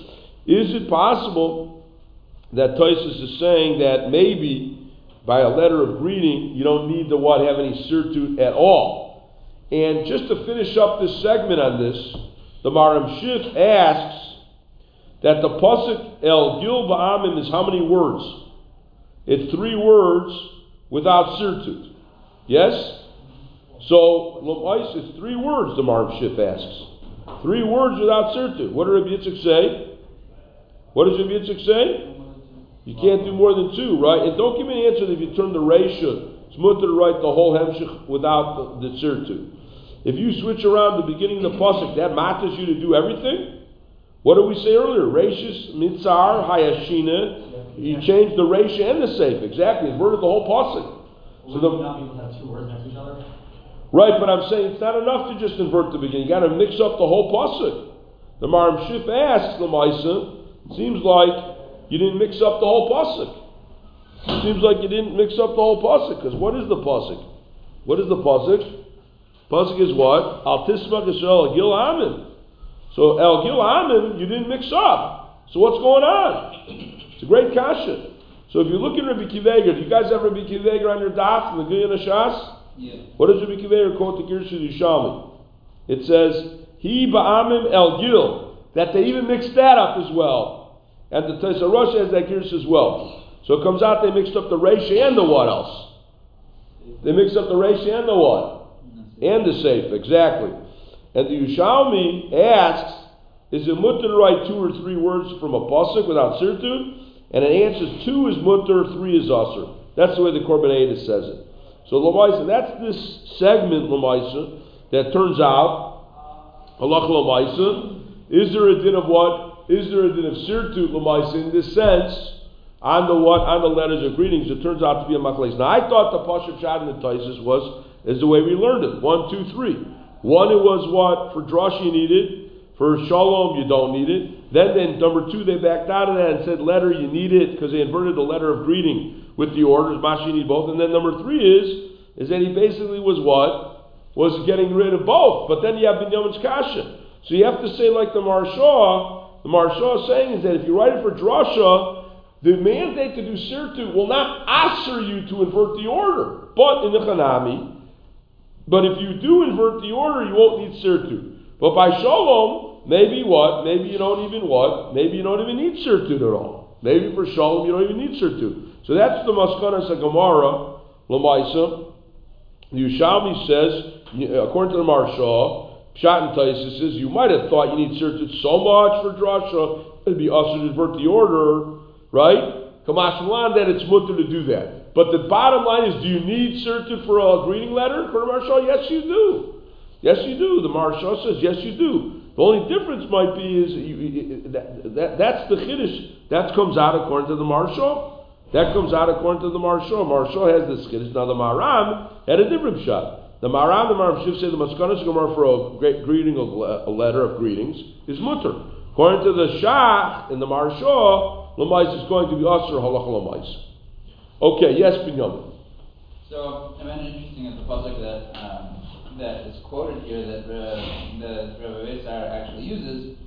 S2: Is it possible that Taisus is saying that maybe by a letter of greeting, you don't need to what have any sirtut at all? And just to finish up this segment on this, the Maram Shif asks that the pasuk El Gil Ba'amim is how many words? It's three words without sirtut. Yes? So, Lamais, it's three words, the Maram Shif asks. Three words without sirtut. What did Rabbi Yitzchak say? What does Rabbi Yitzchak say? You can't do more than two, right? And don't give me an answer if you turn the ratio. It's mutter to write the whole hemshich without the, the. If you switch around the beginning of the pasuk, that matters you to do everything. What did we say earlier? Rashis, mitzar, hayashina. You changed the ratio and the safe. Exactly. Inverted the whole pasuk.
S5: Would
S2: the-
S5: not be able to have two words next to each other?
S2: Right, but I'm saying it's not enough to just invert the beginning. You got to mix up the whole pasuk. The Maram Shif asks the Maisa, it seems like you didn't mix up the whole pasuk. It seems like you didn't mix up the whole pasuk, because what is the pasuk? What is the pasuk? Pasuk is what? Al tismach Yisrael Gil Amin. So El Gil Amin, you didn't mix up. So what's going on? It's a great kasha. So if you look at Rabbi Akiva Eiger, do you guys have Rabbi Akiva Eiger on your daf in the Gilyon Shas?
S3: Yeah.
S2: What does Rabbi Akiva Eiger quote the Gershon Yishami? It says, He ba'amim el gil, that they even mixed that up as well. And the Tesarosh has that Gershon as well. So it comes out they mixed up the Reish and the what else? They mixed up the Reish and the what? And the Seif, exactly. And the Yushalmi asks is it mutter to write two or three words from a pasuk without sirtud? And it answers two is mutter, three is usher. That's the way the Korban says it. So Lamaisa, that's this segment Lamaisa that turns out halach Lamaisa. Is there a din of what? Is there a din of sirtut Lamaisa in this sense? On the what? On the letters of greetings, it turns out to be a machlekes. Now I thought the pasuk shad in the Taisis was is the way we learned it. One, two, three. One, it was what for drash you needed. For shalom, you don't need it. Then, then number two, they backed out of that and said letter, you need it because they inverted the letter of greeting with the orders. Mash, you need both. And then number three is is that he basically was what was getting rid of both. But then you have Binyamin's kasha. So you have to say like the Marshaw. The Marshaw is saying is that if you write it for drasha, the mandate to do sirtu will not answer you to invert the order. But in the Chanami, but if you do invert the order, you won't need sirtu. But by shalom, maybe what? Maybe you don't even what? Maybe you don't even need sirtu at all. Maybe for shalom you don't even need sirtu. So that's the maskanas Gemara lamaisa. The says, according to the Marshaw, Pshat and Taisus says you might have thought you need sirtu so much for drasha it'd be usher to invert the order, right? Kamash that it's mutter to do that. But the bottom line is, do you need sirtu for a greeting letter for the Marshaw? Yes, you do. Yes, you do. The Marshaw says, yes, you do. The only difference might be is you, that, that, that's the chiddush. That comes out according to the Marshaw. That comes out according to the Marshaw. Marshaw has this chiddush. Now the Maram had a different shot. The Maram, the Maram Shif say the Maskanas Gemara for a great greeting, a letter of greetings, is mutter. According to the Shach and the Marshaw, Lamais is going to be Asr Halach Lamais. Okay, yes, Binyamin.
S3: So I find it interesting that the public that um, that is quoted here that uh, that actually uses.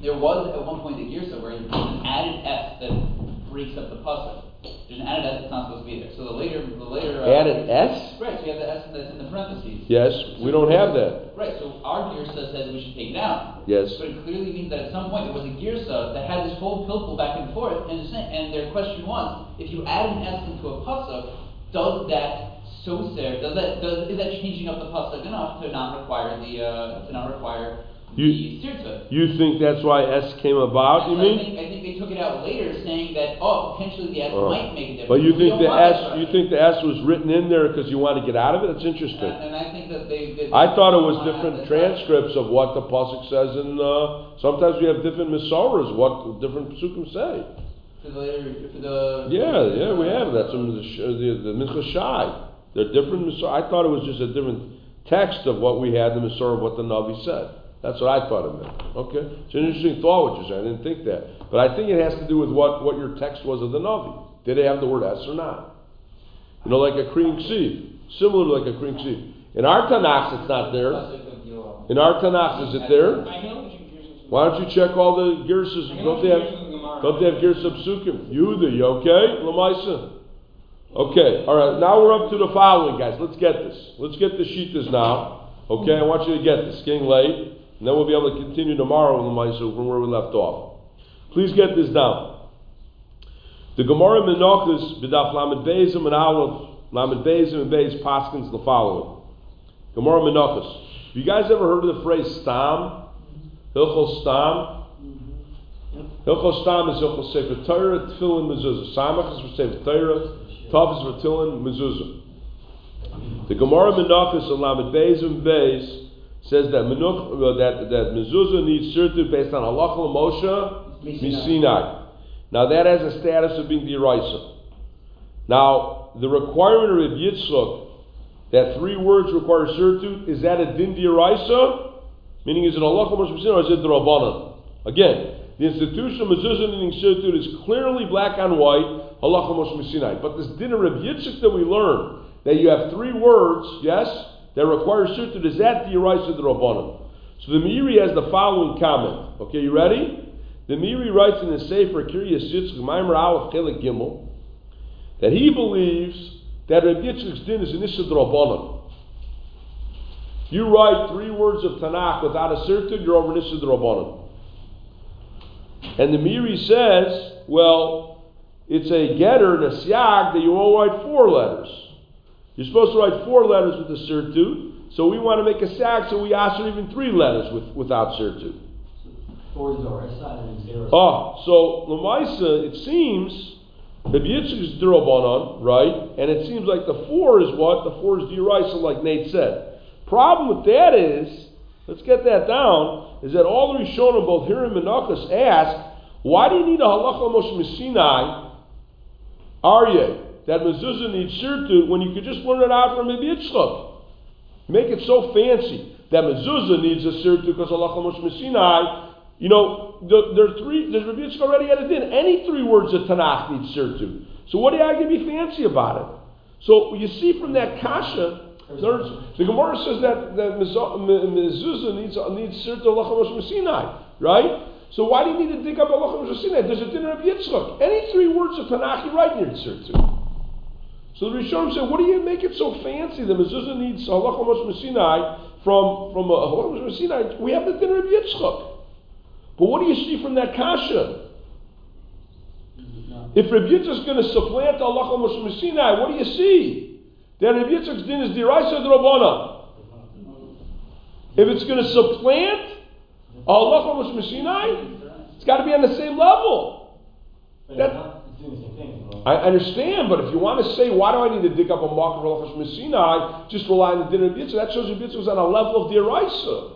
S3: There was at one point the Girsa where there's an added S that breaks up the pasuk. There's an added S that's not supposed to be there. So the later the later uh,
S2: Added S?
S3: Right. So you have the S that's in the parentheses.
S2: Yes, we don't have that.
S3: Right. So our Girsa says we should take it out.
S2: Yes.
S3: But it clearly means that at some point there was a gear Girsa that had this whole pilpul back and forth, and, and their question was, if you add an S into a pasuk, does that soser, does that does is that changing up the pasuk enough to not require the uh, to not require
S2: You- You think that's why S came about, you
S3: I
S2: mean?
S3: think, I think they took it out later, saying that oh potentially the S
S2: Oh.
S3: might make a difference.
S2: But you
S3: We
S2: think the S, you think the S was written in there because you want to get out of it? That's interesting.
S3: And, and I think that they. That
S2: I thought it was different transcripts of what the pasuk says, and uh, sometimes we have different misoras, what different psukim say.
S3: For the later, for the.
S2: Yeah, yeah, we have that. Some of the the, the Mincha Shai, they're different. I thought it was just a different text of what we had, the misor of what the Navi said. That's what I thought it meant. Okay, it's an interesting thought what saying. I didn't think that, but I think it has to do with what what your text was of the Navi. Did it have the word S or not? You know, like a cream seed, similar to like a cream seed. In our Tanakh, it's not there. In our Tanakh, is it there?
S6: I know what you Gears
S2: Why don't you check all the Girsas? Don't they have, don't they have Girsa Psukim? Yehuda, you okay? Lamaisa. Okay, all right. Now we're up to the following, guys. Let's get this. Let's get the sheetas now. Okay, I want you to get this. It's getting late, and then we'll be able to continue tomorrow with Lamaisa from where we left off. Please get this down. The Gemara Menachos b'daf Lamed Bezim and Aleph Lamed Bezim and Bez Paskins the following. Gemara Menachos. You guys ever heard of the phrase stam? Hilchos stam? Hilchos stam is Hilchos Sefer Torah, Tefillin, Mezuzah. Samach is for Sefer Torah, Tav is for Tefillin, Mezuzah. The Gemara Menachos on Lamed Beis and Beis says that Menuch, uh, that that Mezuzah needs sirtu based on Halachah Moshe Misinai. Now that has a status of being deraisa. Now the requirement of Reb Yitzchok that three words require sirtu is that a din deraisa? Meaning is it Misinai or is it Rabbanan? Again, the institution of mezuzah needing sirtut is clearly black and white, Sinai. But this din of Reb Yitzchak that we learn, that you have three words, yes, that requires sirtut, is that the Yerisa the Rabbanim. So the Meiri has the following comment. Okay, you ready? The Meiri writes in the Sefer Kiryas Yitzchak, Maimer Aleph Chelik Gimel, that he believes that Rabbi Yitzchak's din is an Issa Rabbanim. You write three words of Tanakh without a sirtut, you're over an Issa Rabbanim. And the Miri says, well, it's a getter and a siag that you won't write four letters. You're supposed to write four letters with the sirtut, so we want to make a siag, so we ask for even three letters with, without sirtut.
S5: four is Doresa and then zero is.
S2: Ah, so Lamaisa, it seems Rabbi Yitzchak is Dirabanan, right? And it seems like the four is what? The four is Diraisa, like Nate said. Problem with that is, let's get that down, is that all the Rishonim, both Hiram and Nachas, ask, why do you need a halacha Moshe Sinai, Aryeh, that mezuzah needs sirtut when you could just learn it out from Rabbi Yitzchak? Make it so fancy that mezuzah needs a sirtut because halacha Moshe Sinai. You know, the, there are three. There's Rabbi Yitzchak already added in. Any three words of Tanakh need sirtut. So what do have to be fancy about it? So you see from that kasha, there's, the Gemara says that that mezuzah needs needs sirtut halacha Moshe Sinai, right? So why do you need to dig up Moshe Sinai? There's a din of Yitzchak. Any three words of Tanakh you write near. So the Rishonim said, what do you make it so fancy? The mezuzah needs halacha Moshe Sinai from from uh, a halacha Moshe Sinai. We have the din of Yitzchak. But what do you see from that kasha? If Rabbi Yitzchak is going to supplant halacha Moshe Sinai, what do you see? That Rabbi Yitzchak's din is diraisa drabana. If it's going to supplant halacha Moshe Sinai, it's got to be on the same level. That-
S5: it's not, it's doing the same thing. so-
S2: I understand, but if you want to say, why do I need to dig up a mark of Moshe Sinai, just rely on the din of Rabbi Yitzchak, that shows Rabbi Yitzchak was on a level of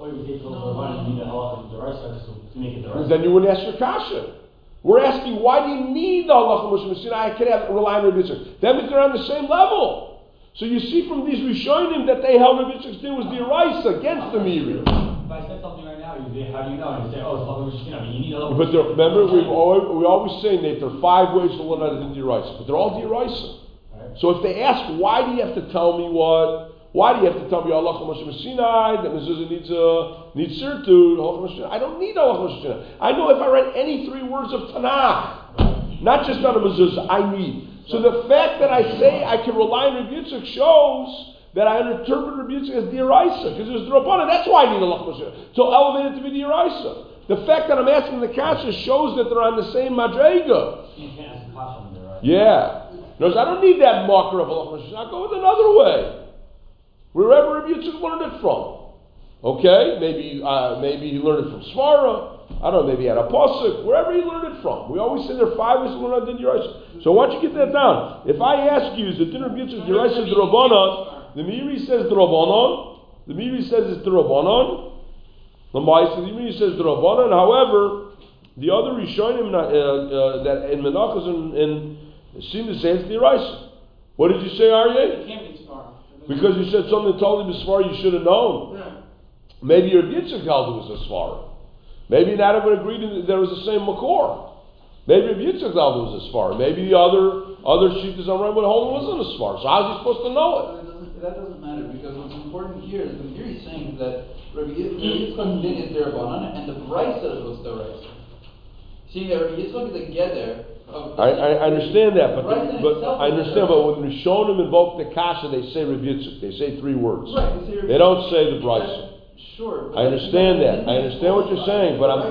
S5: you the one and need the halacha of Doresa just to to make it Doresa.
S2: Then you wouldn't ask your kasha. We're asking, why do you need the halacha Moshe Sinai? I could have rely on Rabbi Yitzchak. That means they're on the same level. So you see from these Rishonim that they held Rabbi Yitzchak's din was diraisa against the Meiri.
S5: If I said something right now, you'd how do you know? And you say, oh, it's halacha Moshe Sinai, but you need halacha.
S2: But there, remember, we've always, we always say that there are five ways to learn how to do diraisa, but they're all diraisa.
S5: Right?
S2: So if they ask, why do you have to tell me what? Why do you have to tell me halacha Moshe Sinai that mezuzah needs a needs Moshe I don't need halacha Moshe. I know if I read any three words of Tanakh, not just on a mezuzah, I need. So the fact that I say I can rely on Rabbi Yitzchak shows that I interpret Yitzchak as diraisa because it was drabana. That's why I need Sinai. to elevate it to be diraisa. The fact that I'm asking the kasha shows that they're on the same madrega.
S5: You can't ask a kasha on right?
S2: Yeah. Notice I don't need that marker of a Sinai. I go with another way. Wherever Yitzchak learned it from. Okay? Maybe uh, maybe he learned it from Svara. I don't know, maybe had a pasuk. Wherever he learned it from. We always say there are five ways to learn Din Yeraisa. So why don't you get that down? If I ask you, is the Din Rabbi Yitzchak D'Rabbanan? The Meiri says D'Rabbanan. The Meiri says it's. The Maisa, the Meiri says D'Rabbanan. However, the other Rishonim uh, uh, that in Menachos and, and seem to say it's D'Yeraisa. What did you say, Aryeh?
S6: It can't be Sfar.
S2: Because you said something totally Bisfar you should have known.
S6: Yeah.
S2: Maybe your Yitzchak held was a Svara. Maybe not would agreed that there was the same Makor. Maybe your Yitzchak it was a Svara. Maybe the other other Shitas on would hold it wasn't a Svara. So how's he supposed to know it?
S3: But it doesn't, that doesn't matter, because what's important here is, the Meiri is saying that Rabbi Yis- Rabbi Yitzchak din is Derabanan, and the Brisa was Doraisa. Seeing that Rabbi Yitzchak is a Geder of.
S2: I, I I understand that, but,
S3: Brisa
S2: but I understand,
S3: Doraisa.
S2: but when Rishonim invoke the Kasha, they say Rabbi Yitzchak. They say three words.
S3: Right, they
S2: They don't say the Brisa.
S3: Sure.
S2: I understand that. I understand what you're saying, but I'm,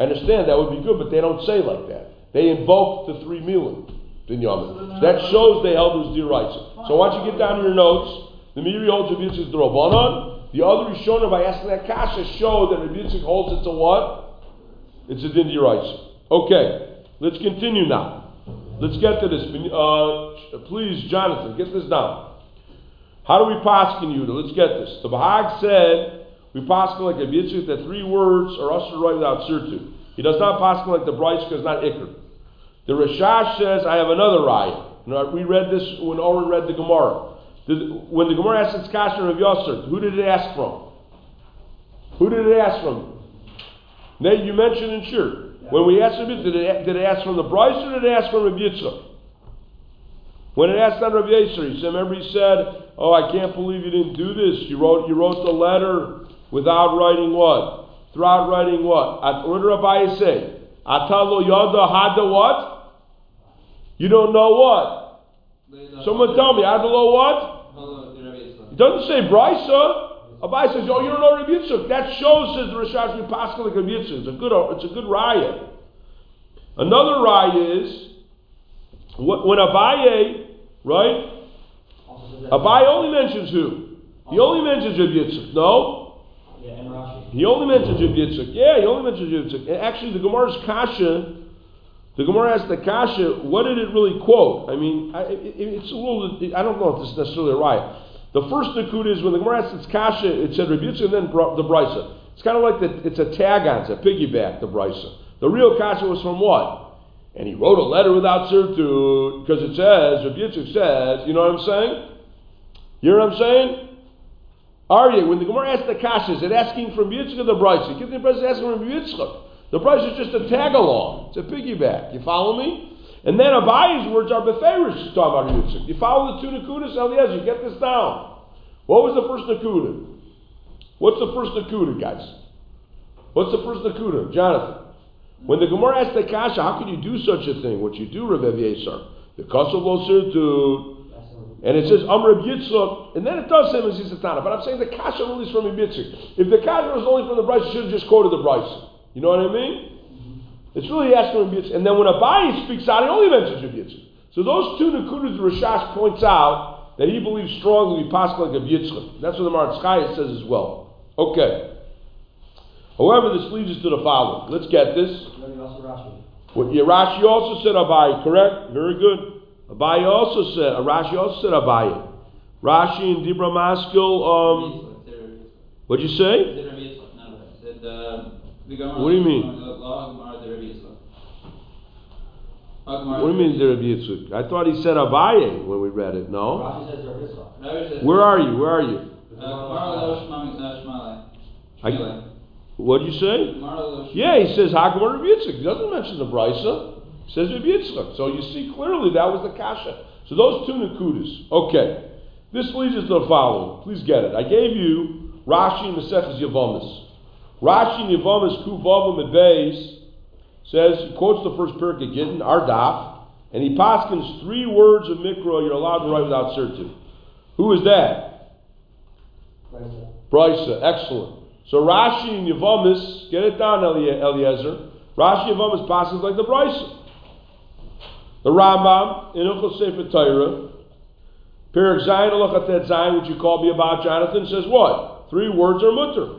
S2: I understand that would be good, but they don't say like that. They invoke the three milim, binyamin. That shows they held it was diraisa. So why don't you get down to your notes? The Meiri holds Rabbi Yitzchak Rabbanon. The other Rishonim, by asking that kasha, show that Rabbi Yitzchak holds it to what? It's a din diraisa. Okay, let's continue now. Let's get to this. Uh, please, Jonathan, get this down. How do we paskin you? Let's get this. The Bahag said we paskin like a Yitzchak that three words are usher write without sirtu. He does not paskin like the Bryce because not ikr. The Rashash says I have another raya. We read this when Oren read the Gemara. The- when the Gemara asked its kasher of Yosser, who did it ask from? Who did it ask from? Nate, you mentioned in sure. When we asked Rabbi, did it, did it ask from the Bryce or did it ask from Rabbi Yitzchak? When it asked on Rabbi Yisrael, he said, remember he said, oh, I can't believe you didn't do this. You wrote, you wrote the letter without writing what? Without writing what? At- did Rabbi say? Atalo yada hada what? You don't know what? Someone tell me, Adalo what? Doesn't say Brisa. Abai says, oh, you don't know Rabbi Yitzchak. That shows, says the Rashash, we Pascal like Rabbi Yitzchak. It's a good, it's a good raya. Another raya is, when Abaye, right? Abaye only mentions who? He only mentions Rabbi Yitzchak. No?
S5: Yeah, and Rashi.
S2: He only mentions Reb Yitzchak. Yeah, he only mentions Reb Yitzchak. And actually, the Gemara's kasha, the Gemara asks the kasha, what did it really quote? I mean, I, it, it's a little. I don't know if this is necessarily right. The first nakud is when the Gemara asks its kasha, it said Reb Yitzchak and then br- the brisa. It's kind of like the, it's a tag on, it's a piggyback. The brisa. The real kasha was from what? And he wrote a letter without certitude because it says Reb Yitzchak says. You know what I'm saying? You know what I'm saying? Arya, when the Gemara asks the kasha, is it asking from Yitzchak or the brisa? Give the impression it's asking from Yitzchak. The brisa is just a tag along. It's a piggyback. You follow me? And then Abayi's words are beferish talking about Yitzchak. You follow the two nakudas, Eliezer, you get this down. What was the first nakuda? What's the first nakuda, guys? What's the first nakuda? Jonathan. When the Gemara asks the kasha, how can you do such a thing? What you do, Rebbe Yesar? The lo sirtu. And it says Amr Yitzchak, and then it does say Mezis Satana. But I'm saying the kasha only is from Yitzchak. If the kasha was only from the Bryce, you should have just quoted the Bryce. You know what I mean? It's really asking Rabbi Yitzchak. And then when Abayi speaks out, he only mentions Rabbi Yitzchak. So those two Nakudas Rashash points out that he believes strongly we pass like Rabbi Yitzchak. That's what the Maratskaya says as well. Okay. However, this leads us to the following. Let's get this.
S5: Maybe also Rashi.
S2: What Rashi also said Abayi, correct? Very good. Abayi also said, uh, Rashi also said Abayi. Rashi and Dibra Maskil, um, what'd you say? What do you mean? What do you mean, Rabbi Yitzchak? I thought he said Abaye when we read it. No.
S5: Rashi says Rav Yitzchak.
S2: Where are you? Where are you?
S3: Uh,
S2: I, what'd you say? Yeah, he says Hakamar Rabbi Yitzchak. He doesn't mention the Brisa. He says Rabbi Yitzchak. So you see clearly that was the kasha. So those two Nakudas. Okay. This leads us to the following. Please get it. I gave you Rashi and Maseches Yavamas. Rashi and Yavamas Kuvavim Beis says, he quotes the first of Gittin, Ardaf, and he paskins three words of Mikra you're allowed to write without certitude. Who is that?
S5: Brisa.
S2: Brisa, excellent. So Rashi and Yavamis, get it down, Eliezer. Rashi and Yavamis passes like the Brisa. The Rambam in Hilchos Sefer Torah, Perak Zayin Alachatet Zayin, which you call me about Jonathan, says what? Three words are mutter.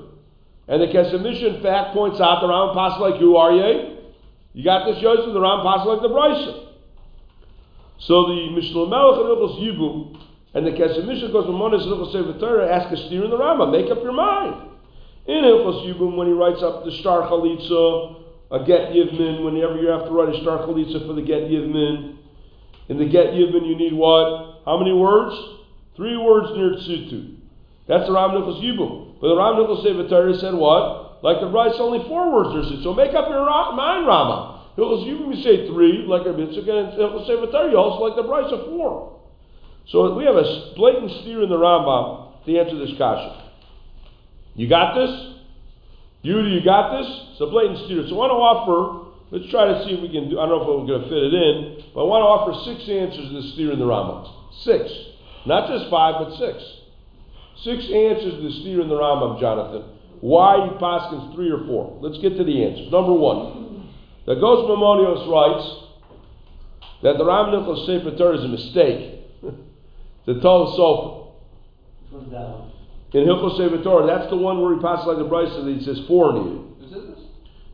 S2: And the Kesemish, in fact, points out the Rambam passes like who are ye? You got this, Yosef? The Rambam passes like the Brisa. So the Mishnah Melech and Hilchos Yibum, and the Kesef Mishnah goes from Monis and Hilchos Sefer Torah, ask a steer in the Rambam, make up your mind. In Hilchos Yibum, when he writes up the Star Chalitza, a Get Yivmin, whenever you have to write a Star Chalitza for the Get Yivmin, in the Get Yivmin you need what? How many words? Three words near Tzitu. That's the Ram Nicholas Yibum. But the Ram Nicholas Sefer Torah said what? Like the Bryce, only four words near Tzitu. So make up your mind, Rama. Yibum you say three, like a Mitzvah, and Sefer Torah you also like the Bryce of four. So we have a blatant steer in the Rambam to answer this question. You got this? You, you got this? It's a blatant steer. So I want to offer, let's try to see if we can do, I don't know if we're going to fit it in, but I want to offer six answers to the steer in the Rambam. Six. Not just five, but six. Six answers to the steer in the Rambam, Jonathan. Why he paskins three or four. Let's get to the answers. Number one. The Ghost Maimonios writes that the Ram Nicholas Sefer Torah is a mistake. the Torah Sofer.
S5: Which one's that one?
S2: In Hilchos Sefer Torah, that's the one where he passes like the Bryce and he says four needed.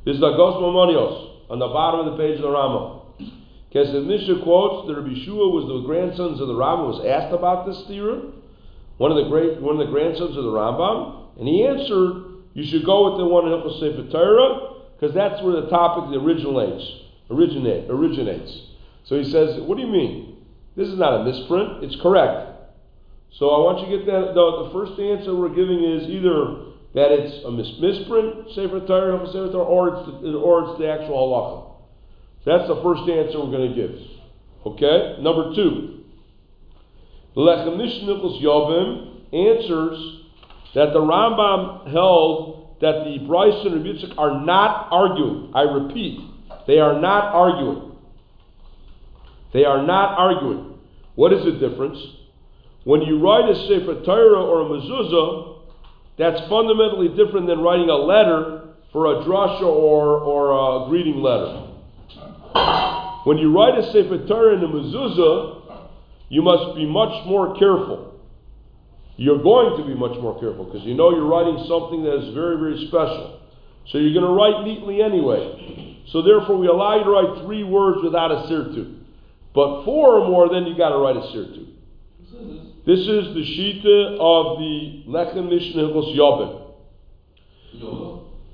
S2: This is the Ghost Maimonios on the bottom of the page of the Rama. Kesef Mishnah quotes that Rabbi Shua was the grandsons of the Rambam, was asked about this theorem, one of the great, one of the grandsons of the Rambam, and he answered, you should go with the one in Hilchos Sefer Torah, because that's where the topic originates, originate, originates. So he says, what do you mean? This is not a misprint, it's correct. So I want you to get that, the, first answer we're giving is either that it's a mis- misprint, Sefer Torah, Hilchos Sefer Torah, or it's the, or it's the actual halacha. That's the first answer we're going to give. Okay? Number two. Lechem Nicholas Yovim answers that the Rambam held that the Bryce and Yitzchak are not arguing. I repeat, they are not arguing. They are not arguing. What is the difference? When you write a Sefer Torah or a mezuzah, that's fundamentally different than writing a letter for a drasha or, or a greeting letter. When you write a Sefer Torah in a mezuzah, you must be much more careful. You're going to be much more careful because you know you're writing something that is very, very special. So you're going to write neatly anyway. So therefore, we allow you to write three words without a sirtu. But four or more, then you got to write a sirtu. This is the shita of the Lechem Mishnah Hilchos Yabin.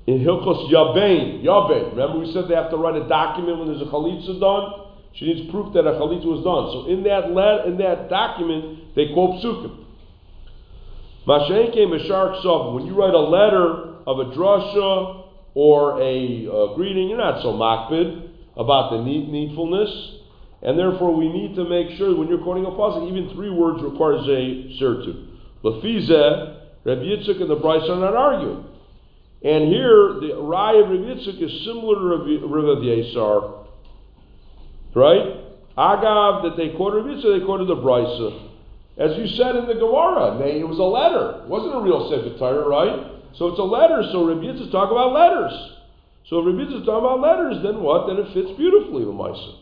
S2: In Hilchos Yabein, Yabein. Remember we said they have to write a document when there's a chalitza done? She needs proof that a chalitza was done. So in that le- in that document, they quote psukim. Mashenke Meshar Ksav. When you write a letter of a drasha or a uh, greeting, you're not so makbid about the need, needfulness. And therefore, we need to make sure when you're quoting a pasuk, even three words requires a sirtu. Lefizeh, Rabbi Yitzchak and the Bryce are not arguing. And here, the Raya of Rabbi Yitzchak is similar to Rabbi Rav Yesar. Right? Agav, that they quoted Rabbi Yitzchak, they quoted the Bryce. As you said in the Gemara, they- it was a letter. It wasn't a real Sefer Torah, right? So it's a letter, so Rabbi Yitzchak talk about letters. So if Rabbi Yitzchak talk about letters, then what? Then it fits beautifully, the Maisa.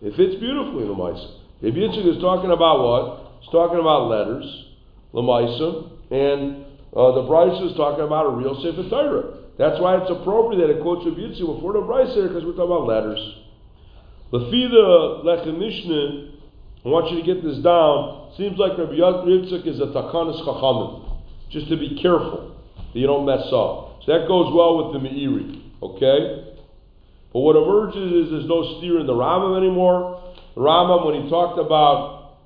S2: It fits beautifully, the Maisa. Rabbi Yitzchak is talking about what? He's talking about letters, Lamaisa, and uh, the Bryce is talking about a real Sefer Torah. That's why it's appropriate that it quotes Rabbi Yitzchak before the Bryce because we're talking about letters. Lefi the Lechem Mishnah, I want you to get this down. Seems like Rabbi Yitzchak is a takanas chachamim, just to be careful that you don't mess up. So that goes well with the Meiri, okay? But what emerges is there's no steer in the Rambam anymore. The Rambam, when he talked about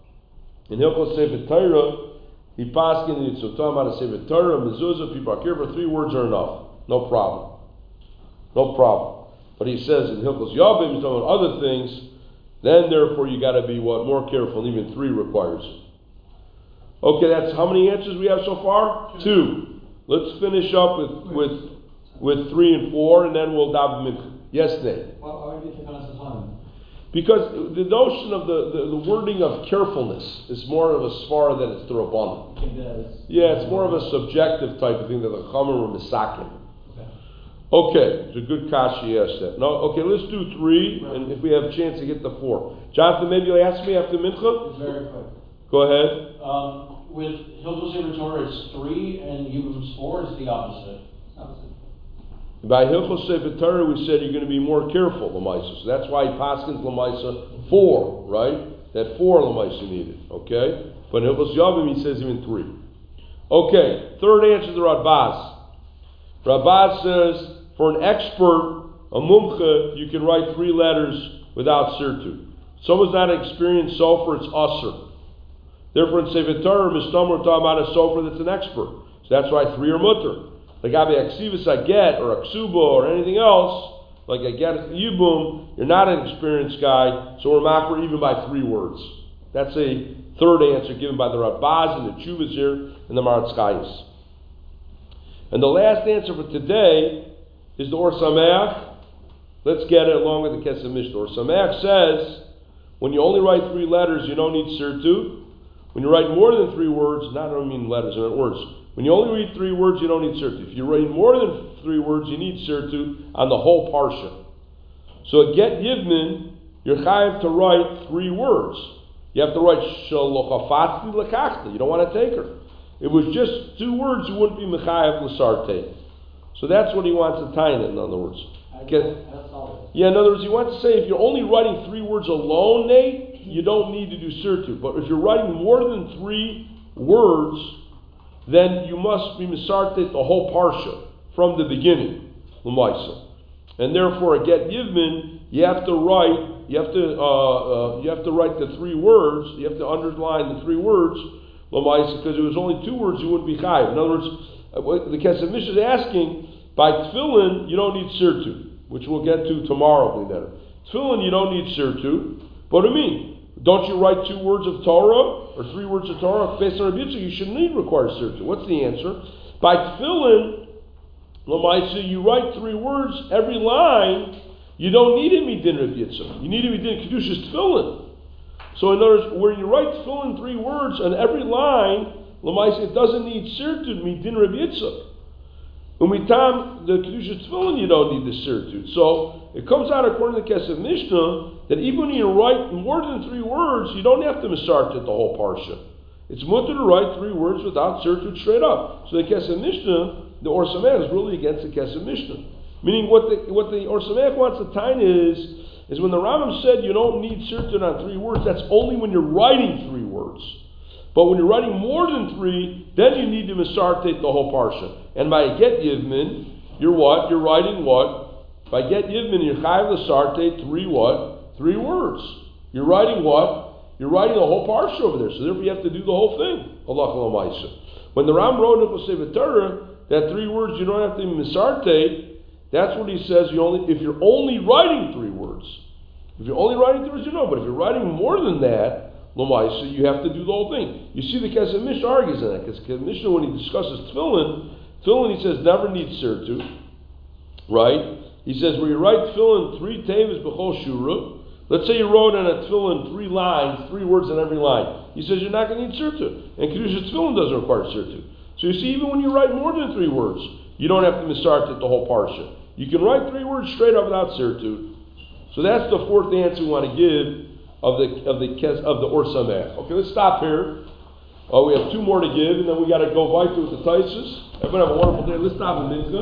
S2: in Hilchot Sefer Torah, he passed in the talking about a Sefer Torah, mezuzah, people are careful, three words are enough. No problem. No problem. But he says in Hilchos Yabim, he's talking about other things, then therefore you got to be what more careful, and even three requires. Okay, that's how many answers we have so far? Two. Let's finish up with with with three and four, and then we'll daven mincha. Yes, Nate.
S5: Why, why would you take on as a
S2: Because the notion of the, the, the wording of carefulness is more of a svara than it's the rabbanon. Yeah, it's more of a subjective type of thing that the chamer or misakim. Okay, it's a good kashi yes that. No, okay, let's do three, and if we have a chance to get the four. Jonathan, maybe you'll ask me after mincha.
S4: It's very quick.
S2: Go ahead.
S4: Um, with Hilchos Torah, it's three, and Yibum's four is the opposite.
S2: By Hilchos Torah, we said you're going to be more careful, Lamaisa. So that's why he Paskins Lamaisa four, right? That four Lamaisa needed, okay? But in Hilchos Yavim, he says even three. Okay, third answer to the Radbaz. Radbaz says, for an expert, a mumcha, you can write three letters without sirtu. Someone's not an experienced sofer, it's usser. Therefore, in Sefer Torah, Mistam, we're talking about a sofer that's an expert. So that's why three are mutter. Like Abi Aksivas I get, or Aksuba, or anything else, like I get Yibum, you're not an experienced guy, so we're makar even by three words. That's a third answer given by the Radbaz and the Chuvas here and the Maratskayas. And the last answer for today is the Or Sameach. Let's get it along with the Kesef Mishnah. Or Sameach says, when you only write three letters, you don't need sirtu. When you write more than three words, not I don't mean letters, I mean words. When you only read three words, you don't need sirtu. If you write more than three words, you need sirtu on the whole parsha. So at Get Yivnin, you're chayav to write three words. You have to write shalochafatzi lekachta. You don't want to take her. It was just two words, you wouldn't be mechayev l'sarte. So that's what he wants to tie in, in other words. Get- yeah, in other words, he wants to say if you're only writing three words alone, Nate, you don't need to do sirtu. But if you're writing more than three words, then you must be misarte the whole parsha from the beginning, l'maisa. And therefore, at get yivmin, you have to write, you have to, uh, uh, you have to write the three words. You have to underline the three words, l'maisa, because it was only two words, you wouldn't be chayiv. In other words, uh, the Kesef Mishnah is asking by tefillin, you don't need sirtu, which we'll get to tomorrow, better. Tefillin, you don't need sirtu. What do you mean? Don't you write two words of Torah or three words of Torah based on Rabbi? You shouldn't need require sirtu. What's the answer? By tefillin, Lamaisa, you write three words every line. You don't need a midin Rabbi. You need a midin kedushas tefillin. So in other words, where you write tefillin three words on every line, Lamaisa, it doesn't need sirtu midin Rabbi Yitzchak. Umitam, the Kedushas Tefillin, you don't need the Sirtut. So, it comes out according to the Kesef Mishnah, that even when you write more than three words, you don't have to Misart it the whole Parsha. It's mutter to write three words without surtut straight up. So the Kesef Mishnah, the Or is really against the Kesef Mishnah. Meaning what the, what the Or wants to tie is, is when the Rambam said you don't need surtut on three words, that's only when you're writing three words. But when you're writing more than three, then you need to misartate the whole parsha. And by get yivmin, you're what? You're writing what? By get yivmin, you're chayav l'sartate three what? Three words. You're writing what? You're writing the whole parsha over there. So therefore you have to do the whole thing. Allah When the Ram wrote in the Torah that three words you don't have to misartate, that's what he says. You only if you're only writing three words. If you're only writing three words, you know. But if you're writing more than that, Lamaisa, you have to do the whole thing. You see the Kesef Mishnah argues on that, because Kesef Mishnah, when he discusses tefillin, tefillin he says never needs sirtu, right? He says where you write tefillin three tavis b'chol shura, let's say you wrote in a tefillin three lines, three words in every line. He says you're not going to need sirtu, and kedusha tefillin doesn't require sirtu. So you see, even when you write more than three words, you don't have to misart it the whole parsha. You can write three words straight up without sirtu. So that's the fourth answer we want to give of the of the of the Or Sameach. Okay, let's stop here. Oh, we have two more to give, and then we got to go by with the Taisus. Everyone have a wonderful day. Let's stop in Mincha.